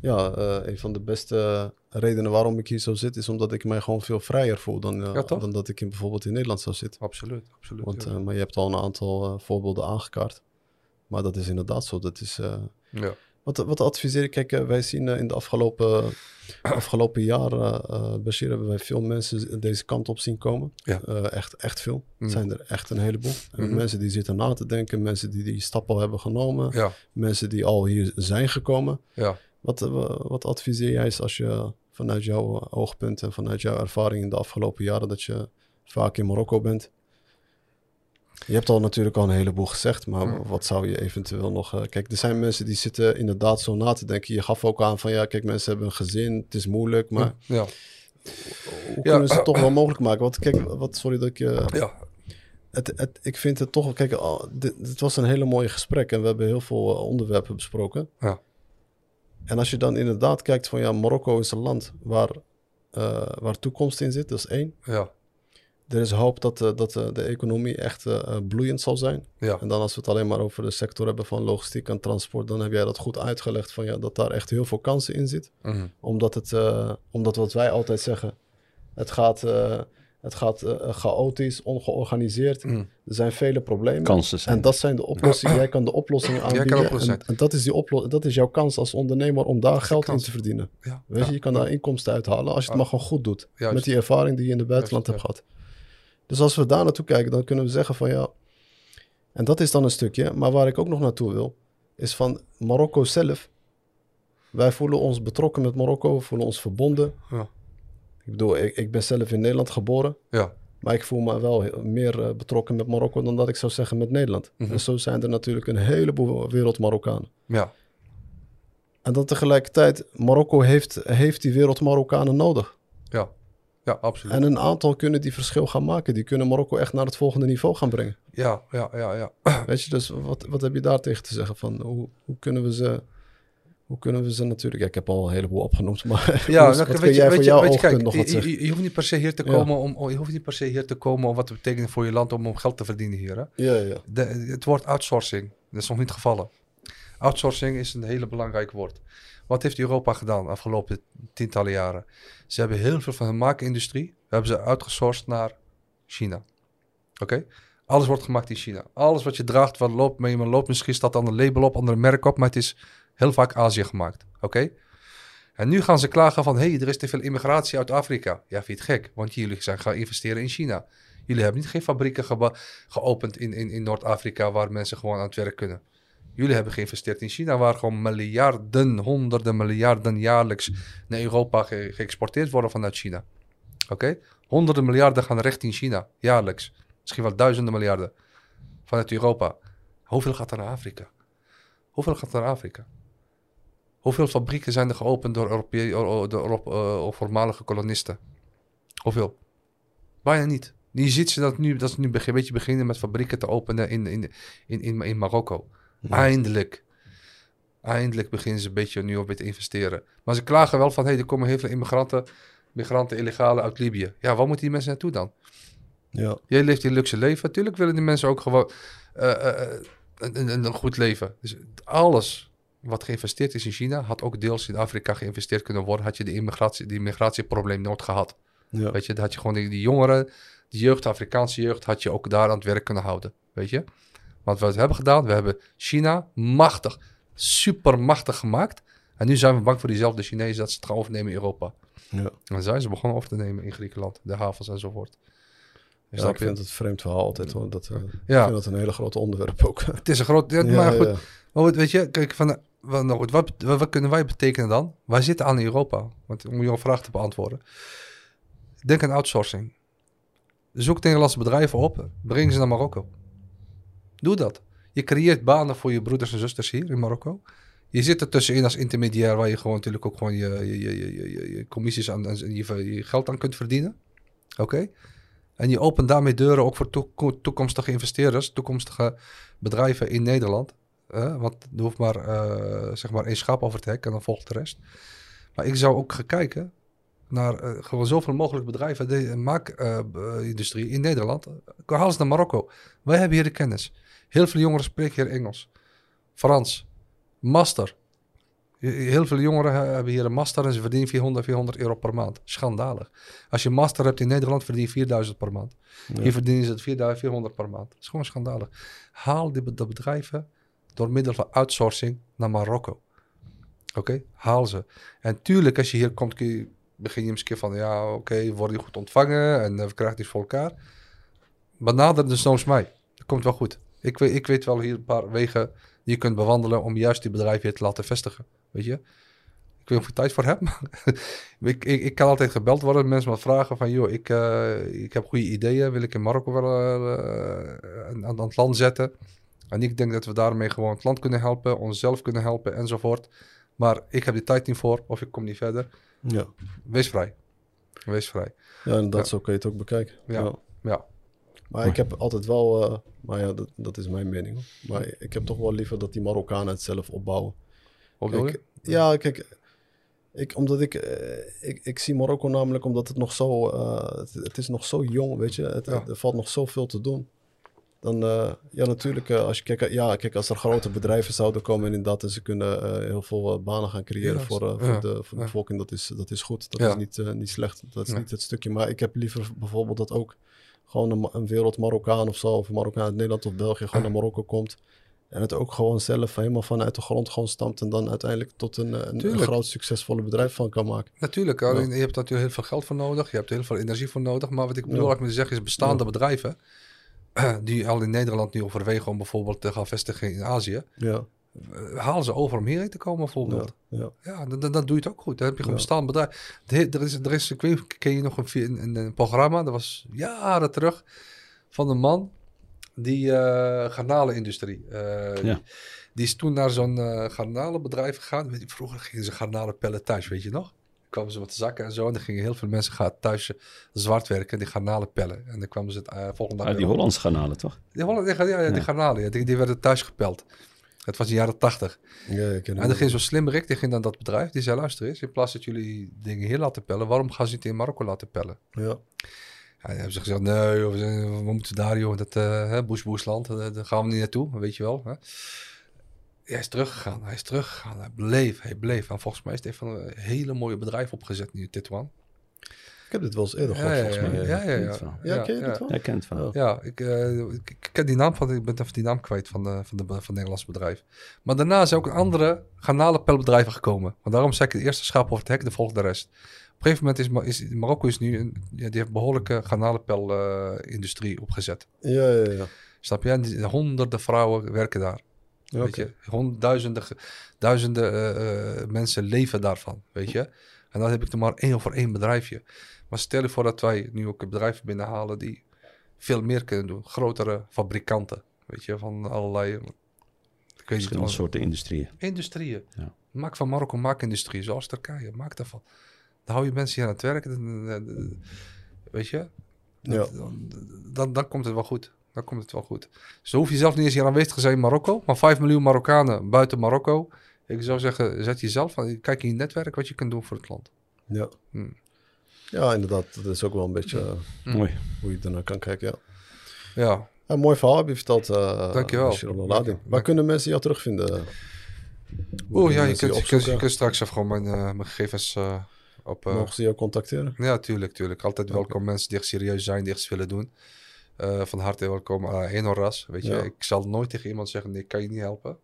ja, eh, een van de beste redenen waarom ik hier zo zit, is omdat ik mij gewoon veel vrijer voel dan, eh, Ja, dan dat ik in, bijvoorbeeld in Nederland zou zitten. absoluut. absoluut Want, ja. eh, maar je hebt al een aantal eh, voorbeelden aangekaart. Maar dat is inderdaad zo. Dat is, eh, ja. wat, wat adviseer ik? Kijk, eh, wij zien eh, in de afgelopen, afgelopen jaren, eh Bashir, hebben wij veel mensen deze kant op zien komen. Ja. Echt, echt veel. Mm. Het zijn er echt een heleboel. Mhm. Mensen die zitten na te denken, mensen die die stap al hebben genomen, ja, mensen die al hier zijn gekomen. ja. Wat, wa- wat adviseer jij eens als je vanuit jouw oogpunt en vanuit jouw ervaring in de afgelopen jaren dat je vaak in Marokko bent? Je hebt al natuurlijk al een heleboel gezegd, maar Mm. wat zou je eventueel nog... eh, kijk, er zijn mensen die zitten inderdaad zo na te denken. Je gaf ook aan van ja, kijk, mensen hebben een gezin, het is moeilijk, maar ja. hoe Ja. kunnen ze het toch wel mogelijk maken? Want kijk, wat, sorry dat ik je... ja. Het, het, ik vind het toch... Kijk, al- dit, dit was een hele mooie gesprek en we hebben heel veel eh, onderwerpen besproken. Ja. En als je dan inderdaad kijkt van ja, Marokko is een land waar, eh, waar toekomst in zit, dat is één. ja. Er is hoop dat, eh, dat eh, de economie echt eh, bloeiend zal zijn. ja. En dan als we het alleen maar over de sector hebben van logistiek en transport, dan heb jij dat goed uitgelegd van ja, dat daar echt heel veel kansen in zit. Mhm. Omdat het, eh, omdat wat wij altijd zeggen, het gaat, eh, het gaat chaotisch, ongeorganiseerd. Mhm. Er zijn vele problemen. Kansen zijn. En dat zijn de oplossingen. Jij kan de oplossingen kan aanbieden. oplossingen. en, en dat, is die dat is jouw kans als ondernemer om daar geld in te verdienen. ja. Weet je, ja. je kan daar inkomsten uithalen als je het maar gewoon goed doet. Juist. Met die ervaring die je in het buitenland Juist, hebt gehad. Dus als we daar naartoe kijken, dan kunnen we zeggen van ja. En dat is dan een stukje. Maar waar ik ook nog naartoe wil, is van Marokko zelf. Wij voelen ons betrokken met Marokko, we voelen ons verbonden. Ja. Ik bedoel, ik, ik ben zelf in Nederland geboren. Ja. Maar ik voel me wel heel- meer eh, betrokken met Marokko dan dat ik zou zeggen met Nederland. Mhm. En zo zijn er natuurlijk een heleboel wereld Marokkanen. ja. En dan tegelijkertijd, Marokko heeft, heeft die wereld Marokkanen nodig. Ja. Ja, absoluut. En een aantal kunnen die verschil gaan maken. Die kunnen Marokko echt naar het volgende niveau gaan brengen. Ja, ja, ja, ja. Weet je, dus wat, wat heb je daar tegen te zeggen? Van hoe, hoe kunnen we ze... Hoe kunnen we ze natuurlijk... Ja, ik heb al een heleboel opgenoemd, maar Ja, wat, nou, wat weet kun jij voor jouw je, kijk, nog wat je, zeggen? je, je hoeft niet per se hier te komen om, om- je hoeft niet per se hier te komen om wat te betekenen voor je land om, om geld te verdienen hier. Hè? Ja, ja. De, het woord outsourcing, dat is nog niet gevallen. Outsourcing is een hele belangrijk woord. Wat heeft Europa gedaan de afgelopen tientallen jaren? Ze hebben heel veel van hun maakindustrie hebben ze outgesourced naar China. Oké? Alles wordt gemaakt in China. Alles wat je draagt, wat loopt, je loopt misschien staat dan een label op, ander merk op, maar het is heel vaak Azië gemaakt. Oké? En nu gaan ze klagen van, hé, hey, er is te veel immigratie uit Afrika. Ja, vind je het gek? Want jullie zijn gaan investeren in China. Jullie hebben niet geen fabrieken geopend in, in, in Noord-Afrika waar mensen gewoon aan het werk kunnen. Jullie hebben geïnvesteerd in China, waar gewoon miljarden, honderden miljarden jaarlijks naar Europa ge- geëxporteerd worden vanuit China. Oké? Honderden miljarden gaan richting China, jaarlijks. Misschien wel duizenden miljarden vanuit Europa. Hoeveel gaat er naar Afrika? Hoeveel gaat er naar Afrika? Hoeveel fabrieken zijn er geopend door, Europee- door Europ- eh, voormalige kolonisten? Hoeveel? Bijna niet. Je ziet ze dat nu, dat ze nu een beetje beginnen met fabrieken te openen in, in, in, in, in Marokko. Eindelijk. Eindelijk beginnen ze een beetje nu op weer te investeren. Maar ze klagen wel van, hé, hey, er komen heel veel immigranten, migranten, illegale uit Libië. Ja, waar moeten die mensen naartoe dan? Ja, Jij leeft je luxe leven. Natuurlijk willen die mensen ook gewoon eh, eh, eh, een, een, een goed leven. Dus alles wat geïnvesteerd is in China, had ook deels in Afrika geïnvesteerd kunnen worden. Had je de immigratie, die immigratieprobleem nooit gehad. ja. Weet je, dan had je gewoon die, die jongeren, die jeugd, de Afrikaanse jeugd, had je ook daar aan het werk kunnen houden. Weet je? Want wat we hebben gedaan, we hebben China machtig, super machtig gemaakt. En nu zijn we bang voor diezelfde Chinezen dat ze het gaan overnemen in Europa. ja. En zijn ze begonnen over te nemen in Griekenland, de havens enzovoort. Ja, ik vind het vreemd verhaal altijd hoor. Dat, eh, Ja. Ik vind dat een hele grote onderwerp ook. Het is een groot... Ja, maar goed, ja. maar goed, weet je, kijk, van, wat, nou goed, wat, wat, wat kunnen wij betekenen dan? Wij zitten aan Europa, want, om jouw vraag te beantwoorden. Denk aan outsourcing. Zoek Nederlandse bedrijven op, breng ze naar Marokko. Doe dat. Je creëert banen voor je broeders en zusters hier in Marokko. Je zit er tussenin als intermediair, waar je gewoon natuurlijk ook gewoon je, je, je, je, je, commissies aan, en je, je geld aan kunt verdienen. Oké? En je opent daarmee deuren ook voor toeko- toekomstige investeerders, toekomstige bedrijven in Nederland. want er hoeft maar, eh, zeg maar één schaap over het hek en dan volgt de rest. Maar ik zou ook gaan kijken naar eh, gewoon zoveel mogelijk bedrijven, de maakindustrie in Nederland. Haal ze naar Marokko. Wij hebben hier de kennis. Heel veel jongeren spreken hier Engels, Frans, master. Heel veel jongeren he- hebben hier een master en ze verdienen 400, 400 euro per maand. Schandalig. Als je een master hebt in Nederland, verdien je 4000 per maand. Ja. Hier verdienen ze het 4000, 400 per maand. Dat is gewoon schandalig. Haal die, de bedrijven door middel van outsourcing naar Marokko. Oké, haal ze. En tuurlijk, als je hier komt, kun je, begin je misschien van, ja, oké, worden die goed ontvangen en eh, we krijgen dit voor elkaar. Benader de soms mij. Dat komt wel goed. Ik weet, ik weet wel hier een paar wegen die je kunt bewandelen om juist die bedrijven hier te laten vestigen. Weet je? Ik weet niet of ik tijd voor heb, maar ik, ik, ik kan altijd gebeld worden. Mensen wat vragen van, joh, ik, eh, ik heb goede ideeën. Wil ik in Marokko wel eh, aan, aan het land zetten? En ik denk dat we daarmee gewoon het land kunnen helpen, onszelf kunnen helpen enzovoort. Maar ik heb die tijd niet voor of ik kom niet verder. Ja. Wees vrij. Wees vrij. ja, en dat Ja. zo kun je het ook bekijken. Ja. Ja. Maar ik heb altijd wel, eh, maar ja, dat, dat is mijn mening. hoor. Maar ik heb toch wel liever dat die Marokkanen het zelf opbouwen. Kijk, ja, kijk, ik, omdat ik, eh, ik, ik zie Marokko namelijk omdat het nog zo, eh, het, het is nog zo jong, weet je. Het, Ja. Er valt nog zoveel te doen. Dan, ja, natuurlijk, als je kijkt, ja, kijk, als er grote bedrijven zouden komen en inderdaad, en ze kunnen heel veel banen gaan creëren Ja, voor, voor, ja, de, voor de bevolking, dat is, dat is goed. Dat is niet, niet slecht. Dat is niet het stukje. Maar ik heb liever bijvoorbeeld dat ook gewoon een, wereld Marokkaan of zo, of een Marokkaan uit Nederland of België, gewoon naar Marokko komt. En het ook gewoon zelf helemaal vanuit de grond gewoon stampt en dan uiteindelijk tot een, een, groot succesvolle bedrijf van kan maken. Natuurlijk, alleen je hebt natuurlijk heel veel geld voor nodig. Je hebt er heel veel energie voor nodig. Maar wat ik bedoel Ja. met te zeggen is bestaande bedrijven... die al in Nederland nu overwegen om bijvoorbeeld te gaan vestigen in Azië... Ja, halen ze over om hierheen te komen ja, bijvoorbeeld. ja. Ja, dan, dan, dan doe je het ook goed. Dan heb je gewoon Ja. bestaand bedrijf. Er, is, er is, ik weet, ken je nog een, een, een programma, dat was jaren terug, van een man die eh garnalenindustrie. eh, Ja. Die is toen naar zo'n eh garnalenbedrijf gegaan. Weet je, vroeger gingen ze garnalen pellen thuis, weet je nog? kwamen ze met zakken en zo. En dan gingen heel veel mensen gaan thuis eh, zwart werken, die garnalen pellen. En dan kwamen ze het eh, volgende dag die. Hollandse garnalen, toch? Die, Holland, ja, ja, die Ja. garnalen, ja, die, die werden thuis gepeld. Het was in de jaren tachtig. ja ik ken En dan ging zo'n slim Rick, die ging dan dat bedrijf. Die zei, luister eens, in plaats dat jullie dingen hier laten pellen, waarom gaan ze het in Marokko laten pellen? Ja, Ja, dan hebben ze gezegd, nee, we, moeten daar, joh, dat uh, Bush Bushland, eh, daar gaan we niet naartoe, weet je wel. Hè? Hij is teruggegaan, hij is teruggegaan, hij bleef, hij bleef. En volgens mij is hij van een hele mooie bedrijf opgezet nu, Titwan. Ik heb dit wel eens eerder gehoord, ja, volgens mij. ja, ja, ken ja. het. Ja, ken je ja. dit wel? Jij kent het. Oh. Ja, ik, eh, ik, ik ken die naam van, ik ben even die naam kwijt van, de, van, de, van het Nederlands bedrijf. Maar daarna zijn ook andere garnalenpelbedrijven gekomen. Want daarom zei ik de eerste schaap over het hek, de volgende de rest. Op een gegeven moment is, is Marokko is nu, een, ja, die heeft behoorlijke garnalenpel-industrie opgezet. Ja, ja, ja. Snap je? En die- honderden vrouwen werken daar. Weet je? Hond, duizenden, eh, eh, mensen leven daarvan, weet je? En dan heb ik er maar één over één bedrijfje. Maar stel je voor dat wij nu ook bedrijven binnenhalen die veel meer kunnen doen. Grotere fabrikanten, weet je, van allerlei... Ik weet niet, Verschillende soorten industrieën. industrieën. Ja. Maak van Marokko maakindustrie, zoals Turkije. Maak daarvan. Dan hou je mensen hier aan het werk. dan- Weet je? Ja. Dan, dan, dan komt het wel goed. Dan komt het wel goed. Dus dan hoef je zelf niet eens hier aanwezig te zijn in Marokko. Maar 5 miljoen Marokkanen buiten Marokko. Ik zou zeggen, zet jezelf aan. Kijk in je netwerk wat je kunt doen voor het land. Ja. Hmm. Ja, inderdaad. Dat is ook wel een beetje eh, Mm. Mooi. hoe je ernaar kan kijken, ja. Ja, Een mooi verhaal heb je verteld. eh Dankjewel. Dank je. Waar kunnen mensen jou terugvinden? Hoe Oeh, kunnen ja je, kunt, je kunt, je opzoeken? kunt straks even gewoon mijn, eh, mijn gegevens eh, op... eh, Mogen ze jou contacteren? Ja, tuurlijk, tuurlijk. Altijd welkom mensen die echt serieus zijn, die echt iets willen doen. Eh, van harte welkom. Uh, Eno Ras, weet je. Ja. Ik zal nooit tegen iemand zeggen, nee, ik kan je niet helpen.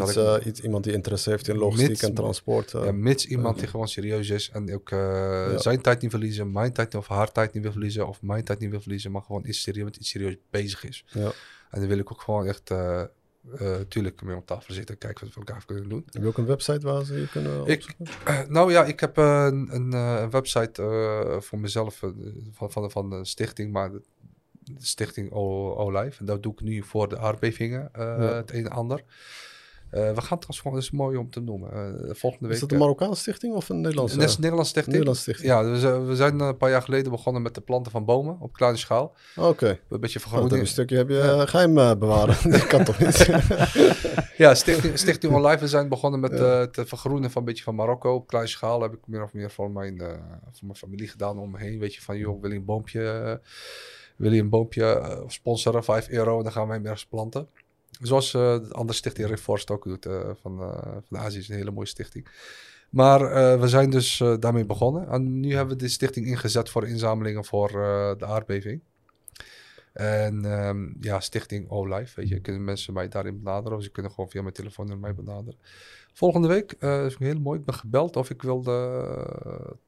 Ik- eh, iets, iemand die interesse heeft in logistiek Mits- en transport? eh, ja, mits iemand oké. die gewoon serieus is en ook eh, Ja. zijn tijd niet verliezen, mijn tijd of haar tijd niet wil verliezen, of mijn tijd niet wil verliezen, maar gewoon iets serieus, met iets serieus bezig is. ja. En dan wil ik ook gewoon echt, eh eh, tuurlijk, mee op tafel zitten en kijken wat we elkaar kunnen doen. Heb je ook een website waar ze je kunnen Ik- opzoeken? Eh, nou ja, ik heb eh, een, een, eh, een website eh, voor mezelf eh, van, van, van de stichting, maar de, stichting O- Olive. En dat doe ik nu voor de aardbevingen, eh, Ja. het een en ander. Eh, we gaan gewoon, dat is mooi om te noemen. eh, volgende week. Is dat een eh, Marokkaanse stichting of een Nederlandse? Als Nederlandse stichting. Nederlandse stichting. Ja, we zijn, we zijn een paar jaar geleden begonnen met de planten van bomen op kleine schaal. Oké. Een beetje vergroening. een stukje heb je eh, geheim eh, bewaren. dat kan toch niet? Ja, Stichting, Stichting Online, we zijn begonnen met het vergroenen van een beetje van Marokko. Op kleine schaal heb ik meer of meer voor mijn, voor mijn familie gedaan om me heen. Weet je, van joh, wil je een boompje, wil je een boompje sponsoren, 5 euro, en dan gaan wij hem ergens planten. Zoals eh, de andere stichting Reforst ook doet eh, van, eh, van Azië, is een hele mooie stichting. Maar we zijn dus daarmee begonnen. En nu hebben we de stichting ingezet voor inzamelingen voor de aardbeving. En ehm, ja, stichting O-Life, weet je, kunnen mensen mij daarin benaderen. Of ze kunnen gewoon via mijn telefoon naar mij benaderen. Volgende week, eh is heel mooi, ik ben gebeld of ik wilde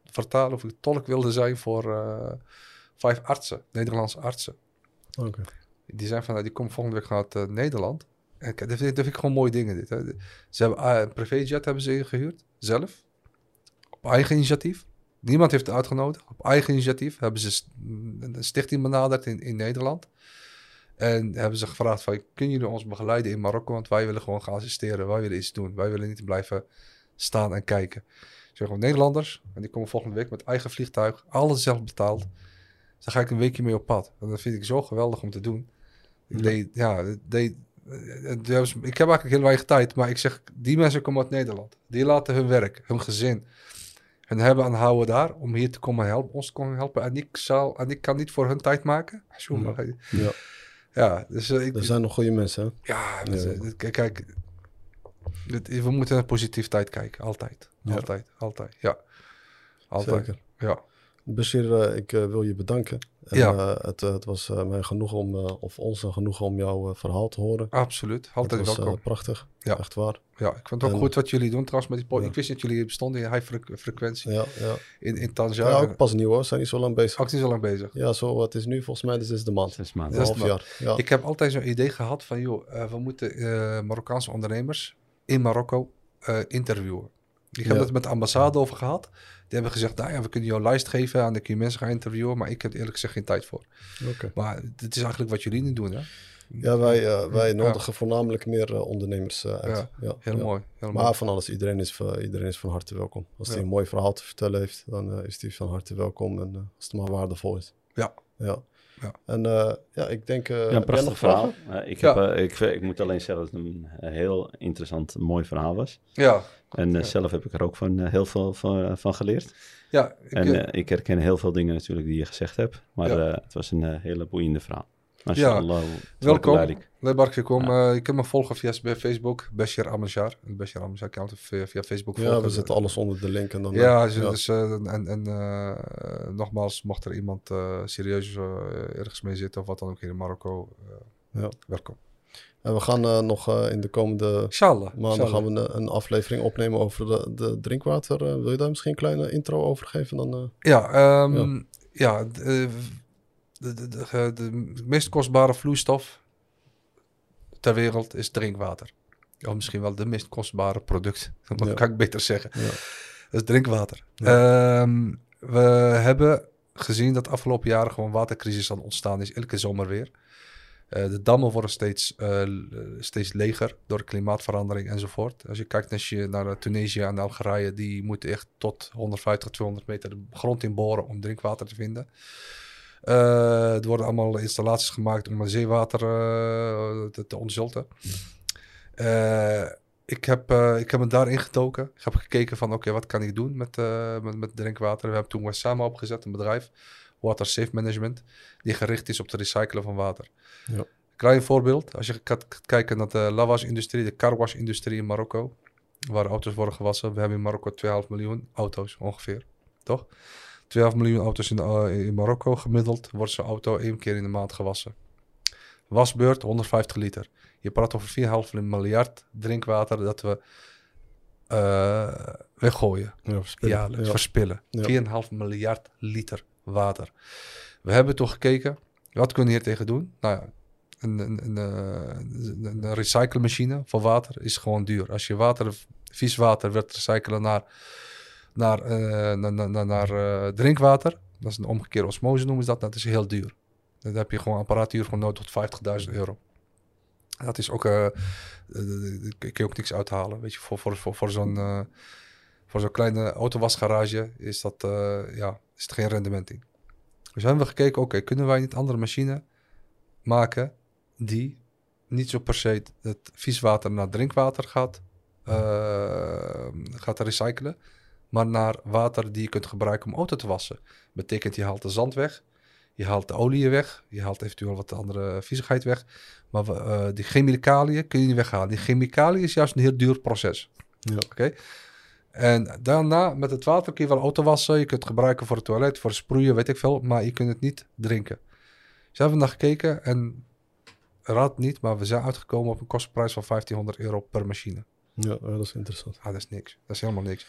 vertalen, of ik tolk wilde zijn voor vijf artsen, Nederlandse artsen. Oké. Die zijn van, die komen volgende week naar uh, Nederland. En dat vind, ik, gewoon mooie dingen dit. Hè. Ze hebben ah, een privéjet hebben ze ingehuurd, zelf. Op eigen initiatief. Niemand heeft het uitgenodigd. Op eigen initiatief hebben ze een stichting benaderd in, in Nederland. En hebben ze gevraagd van, kunnen jullie ons begeleiden in Marokko? Want wij willen gewoon gaan assisteren. Wij willen iets doen. Wij willen niet blijven staan en kijken. Ik zeg gewoon Nederlanders. En die komen volgende week met eigen vliegtuig. Alles zelf betaald. Dus daar ga ik een weekje mee op pad. En dat vind ik zo geweldig om te doen. Ik deed, ja, deed, eh, dus ik heb eigenlijk heel weinig tijd. Maar ik zeg, die mensen komen uit Nederland. Die laten hun werk, hun gezin. Hun hebben aanhouden daar om hier te komen helpen, ons te komen helpen. En ik, zal, en ik kan niet voor hun tijd maken. Ja. Ja. Ja, dus eh, ik, Er zijn nog goede mensen, hè? ja, dus, Ja. eh, kijk, dit- we moeten naar positiviteit kijken. Altijd. Altijd. Altijd. Ja. Altijd. Zeker. Ja. Bashir, eh, ik eh, wil je bedanken. En, Ja. eh, het, het was eh, mij genoeg om, eh, of ons een genoeg om jouw verhaal te horen. Absoluut. Altijd het was welkom. prachtig. Ja. Echt waar. ja, ik vind het ook en- goed wat jullie doen trouwens met die Ja. Ik wist niet dat jullie bestonden in high fre- frequentie Ja, ja. in, in ja. Tanzania. ook pas nieuw hoor. Zijn niet zo lang bezig. Ook niet zo lang bezig. Ja, zo, het is nu volgens mij de zesde maand. Zes half maand. jaar. Ja. Ik heb altijd zo'n idee gehad van, joh, eh, we moeten eh, Marokkaanse ondernemers in Marokko eh, interviewen. Ik heb Ja. het met de ambassade over gehad. Hebben gezegd, nou ja, we kunnen jou een lijst geven en dan kun je mensen gaan interviewen. Maar ik heb er eerlijk gezegd geen tijd voor. Oké. Maar dit is eigenlijk wat jullie nu doen, hè? Ja, wij, eh, wij Ja. nodigen voornamelijk meer eh, ondernemers eh, uit. Ja, Ja, Heel ja. mooi. Heel mooi. Maar van alles, iedereen is, iedereen is van harte welkom. Als hij een mooi verhaal te vertellen heeft, dan is hij van harte welkom. En als het maar waardevol is. Ja. Ja. Ja. En eh, ja, ik denk... eh, Ja, een prachtig verhaal. ik, Ja. heb, eh, ik, ik moet alleen zeggen dat het een heel interessant, mooi verhaal was. Ja, En Ja. zelf heb ik er ook van, heel veel van, van geleerd. ja, ik, En ik herken heel veel dingen natuurlijk die je gezegd hebt. Maar Ja. eh, het was een hele boeiende verhaal. Mashallah. welkom. Leuk dat je. Eh, kunt me volgen via Facebook, Bashir Amanshar. De Bashir Amanshar account via, via Facebook Ja, volgen. we zetten alles onder de link. En dan, Ja, eh, dus, dus, eh, en, en eh, nogmaals, mocht er iemand eh, serieus ergens mee zitten of wat dan ook hier in Marokko, eh, Ja. welkom. En we gaan eh, nog eh, in de komende Inshallah. maanden gaan we een, een aflevering opnemen over de, de drinkwater. Eh, wil je daar misschien een kleine intro over geven? Dan, eh, Ja, ehm, ja. d- eh, de, de, de, de meest kostbare vloeistof ter wereld is drinkwater. Of misschien wel de meest kostbare product. Dat Ja. kan ik beter zeggen. ja. Dat is drinkwater. Ehm, we hebben gezien dat de afgelopen jaren gewoon watercrisis aan het ontstaan is. Elke zomer weer. Eh, de dammen worden steeds, eh, steeds leger door klimaatverandering enzovoort. Als je kijkt naar, Chi- naar Tunesië en Algerije, die moeten echt tot 150, 200 meter de grond in boren om drinkwater te vinden. Eh, er worden allemaal installaties gemaakt om zeewater eh, te, te ontzulten. Eh, ik, heb, ik heb me daarin getoken. Ik heb gekeken van, oké, wat kan ik doen met, met, met drinkwater? We hebben toen samen opgezet, een bedrijf, Water Safe Management, die gericht is op het recyclen van water. Ja. Klein voorbeeld, als je gaat kijken naar de lavas-industrie, de carwash-industrie in Marokko, waar auto's worden gewassen. We hebben in Marokko 2,5 miljoen auto's ongeveer, toch? 2,5 miljoen auto's in, eh, in Marokko gemiddeld wordt zo'n auto één keer in de maand gewassen. Wasbeurt 150 liter. Je praat over 4,5 miljard drinkwater dat we eh, weggooien. Ja, verspillen. Ja. verspillen. Ja. 4,5 miljard liter water. We hebben toch gekeken, wat kunnen we hier tegen doen? Nou ja, een, een, een, eh, een, een recyclemachine voor water is gewoon duur. Als je water, vies water wilt recyclen naar, naar, eh, naar, naar, naar, naar, eh, drinkwater, dat is een omgekeerde osmose noemen ze dat, dat is heel duur. Dan heb je gewoon apparatuur voor nood tot 50.000 euro. Dat is ook, eh, eh, kun je ook niks uithalen. Weet je, voor, voor, voor, voor zo'n eh, voor zo'n kleine autowasgarage is, dat, eh, ja, is het geen rendement in. Dus hebben we gekeken, oké, kunnen wij niet andere machine maken die niet zo per se het vieswater naar drinkwater gaat, eh, gaat recyclen, maar naar water die je kunt gebruiken om auto te wassen. Betekent je haalt de zand weg, je haalt de olie weg, je haalt eventueel wat andere viezigheid weg, maar eh, die chemicaliën kun je niet weghalen. Die chemicaliën is juist een heel duur proces. Ja. Oké. En daarna met het water kun je wel auto wassen. Je kunt het gebruiken voor het toilet, voor het sproeien, weet ik veel. Maar je kunt het niet drinken. Dus hebben we naar gekeken en raad niet, maar we zijn uitgekomen op een kostprijs van 1500 euro per machine. Ja, ja, dat is interessant. Ah, dat is niks. Dat is helemaal niks.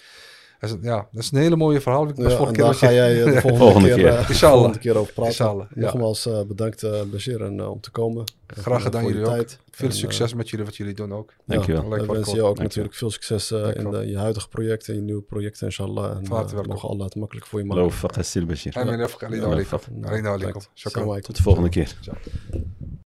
Dat is, ja, dat is een hele mooie verhaal. Ik Ja, en keer daar ga jij eh, de volgende, Volgende keer, keer. eh, Inshallah. volgende keer over praten. Inshallah, ja. Nogmaals eh, bedankt uh, Bashir en, om te komen. En Graag gedaan jullie ook. tijd. Veel En, succes met jullie, wat jullie doen ook. Dankjewel. Ja, we wensen je ook natuurlijk veel succes eh, in de, je huidige projecten, je nieuwe projecten, inshallah. En mogen Allah het makkelijk voor je maken. Sil Bashir. En. Assalamu Tot de volgende keer.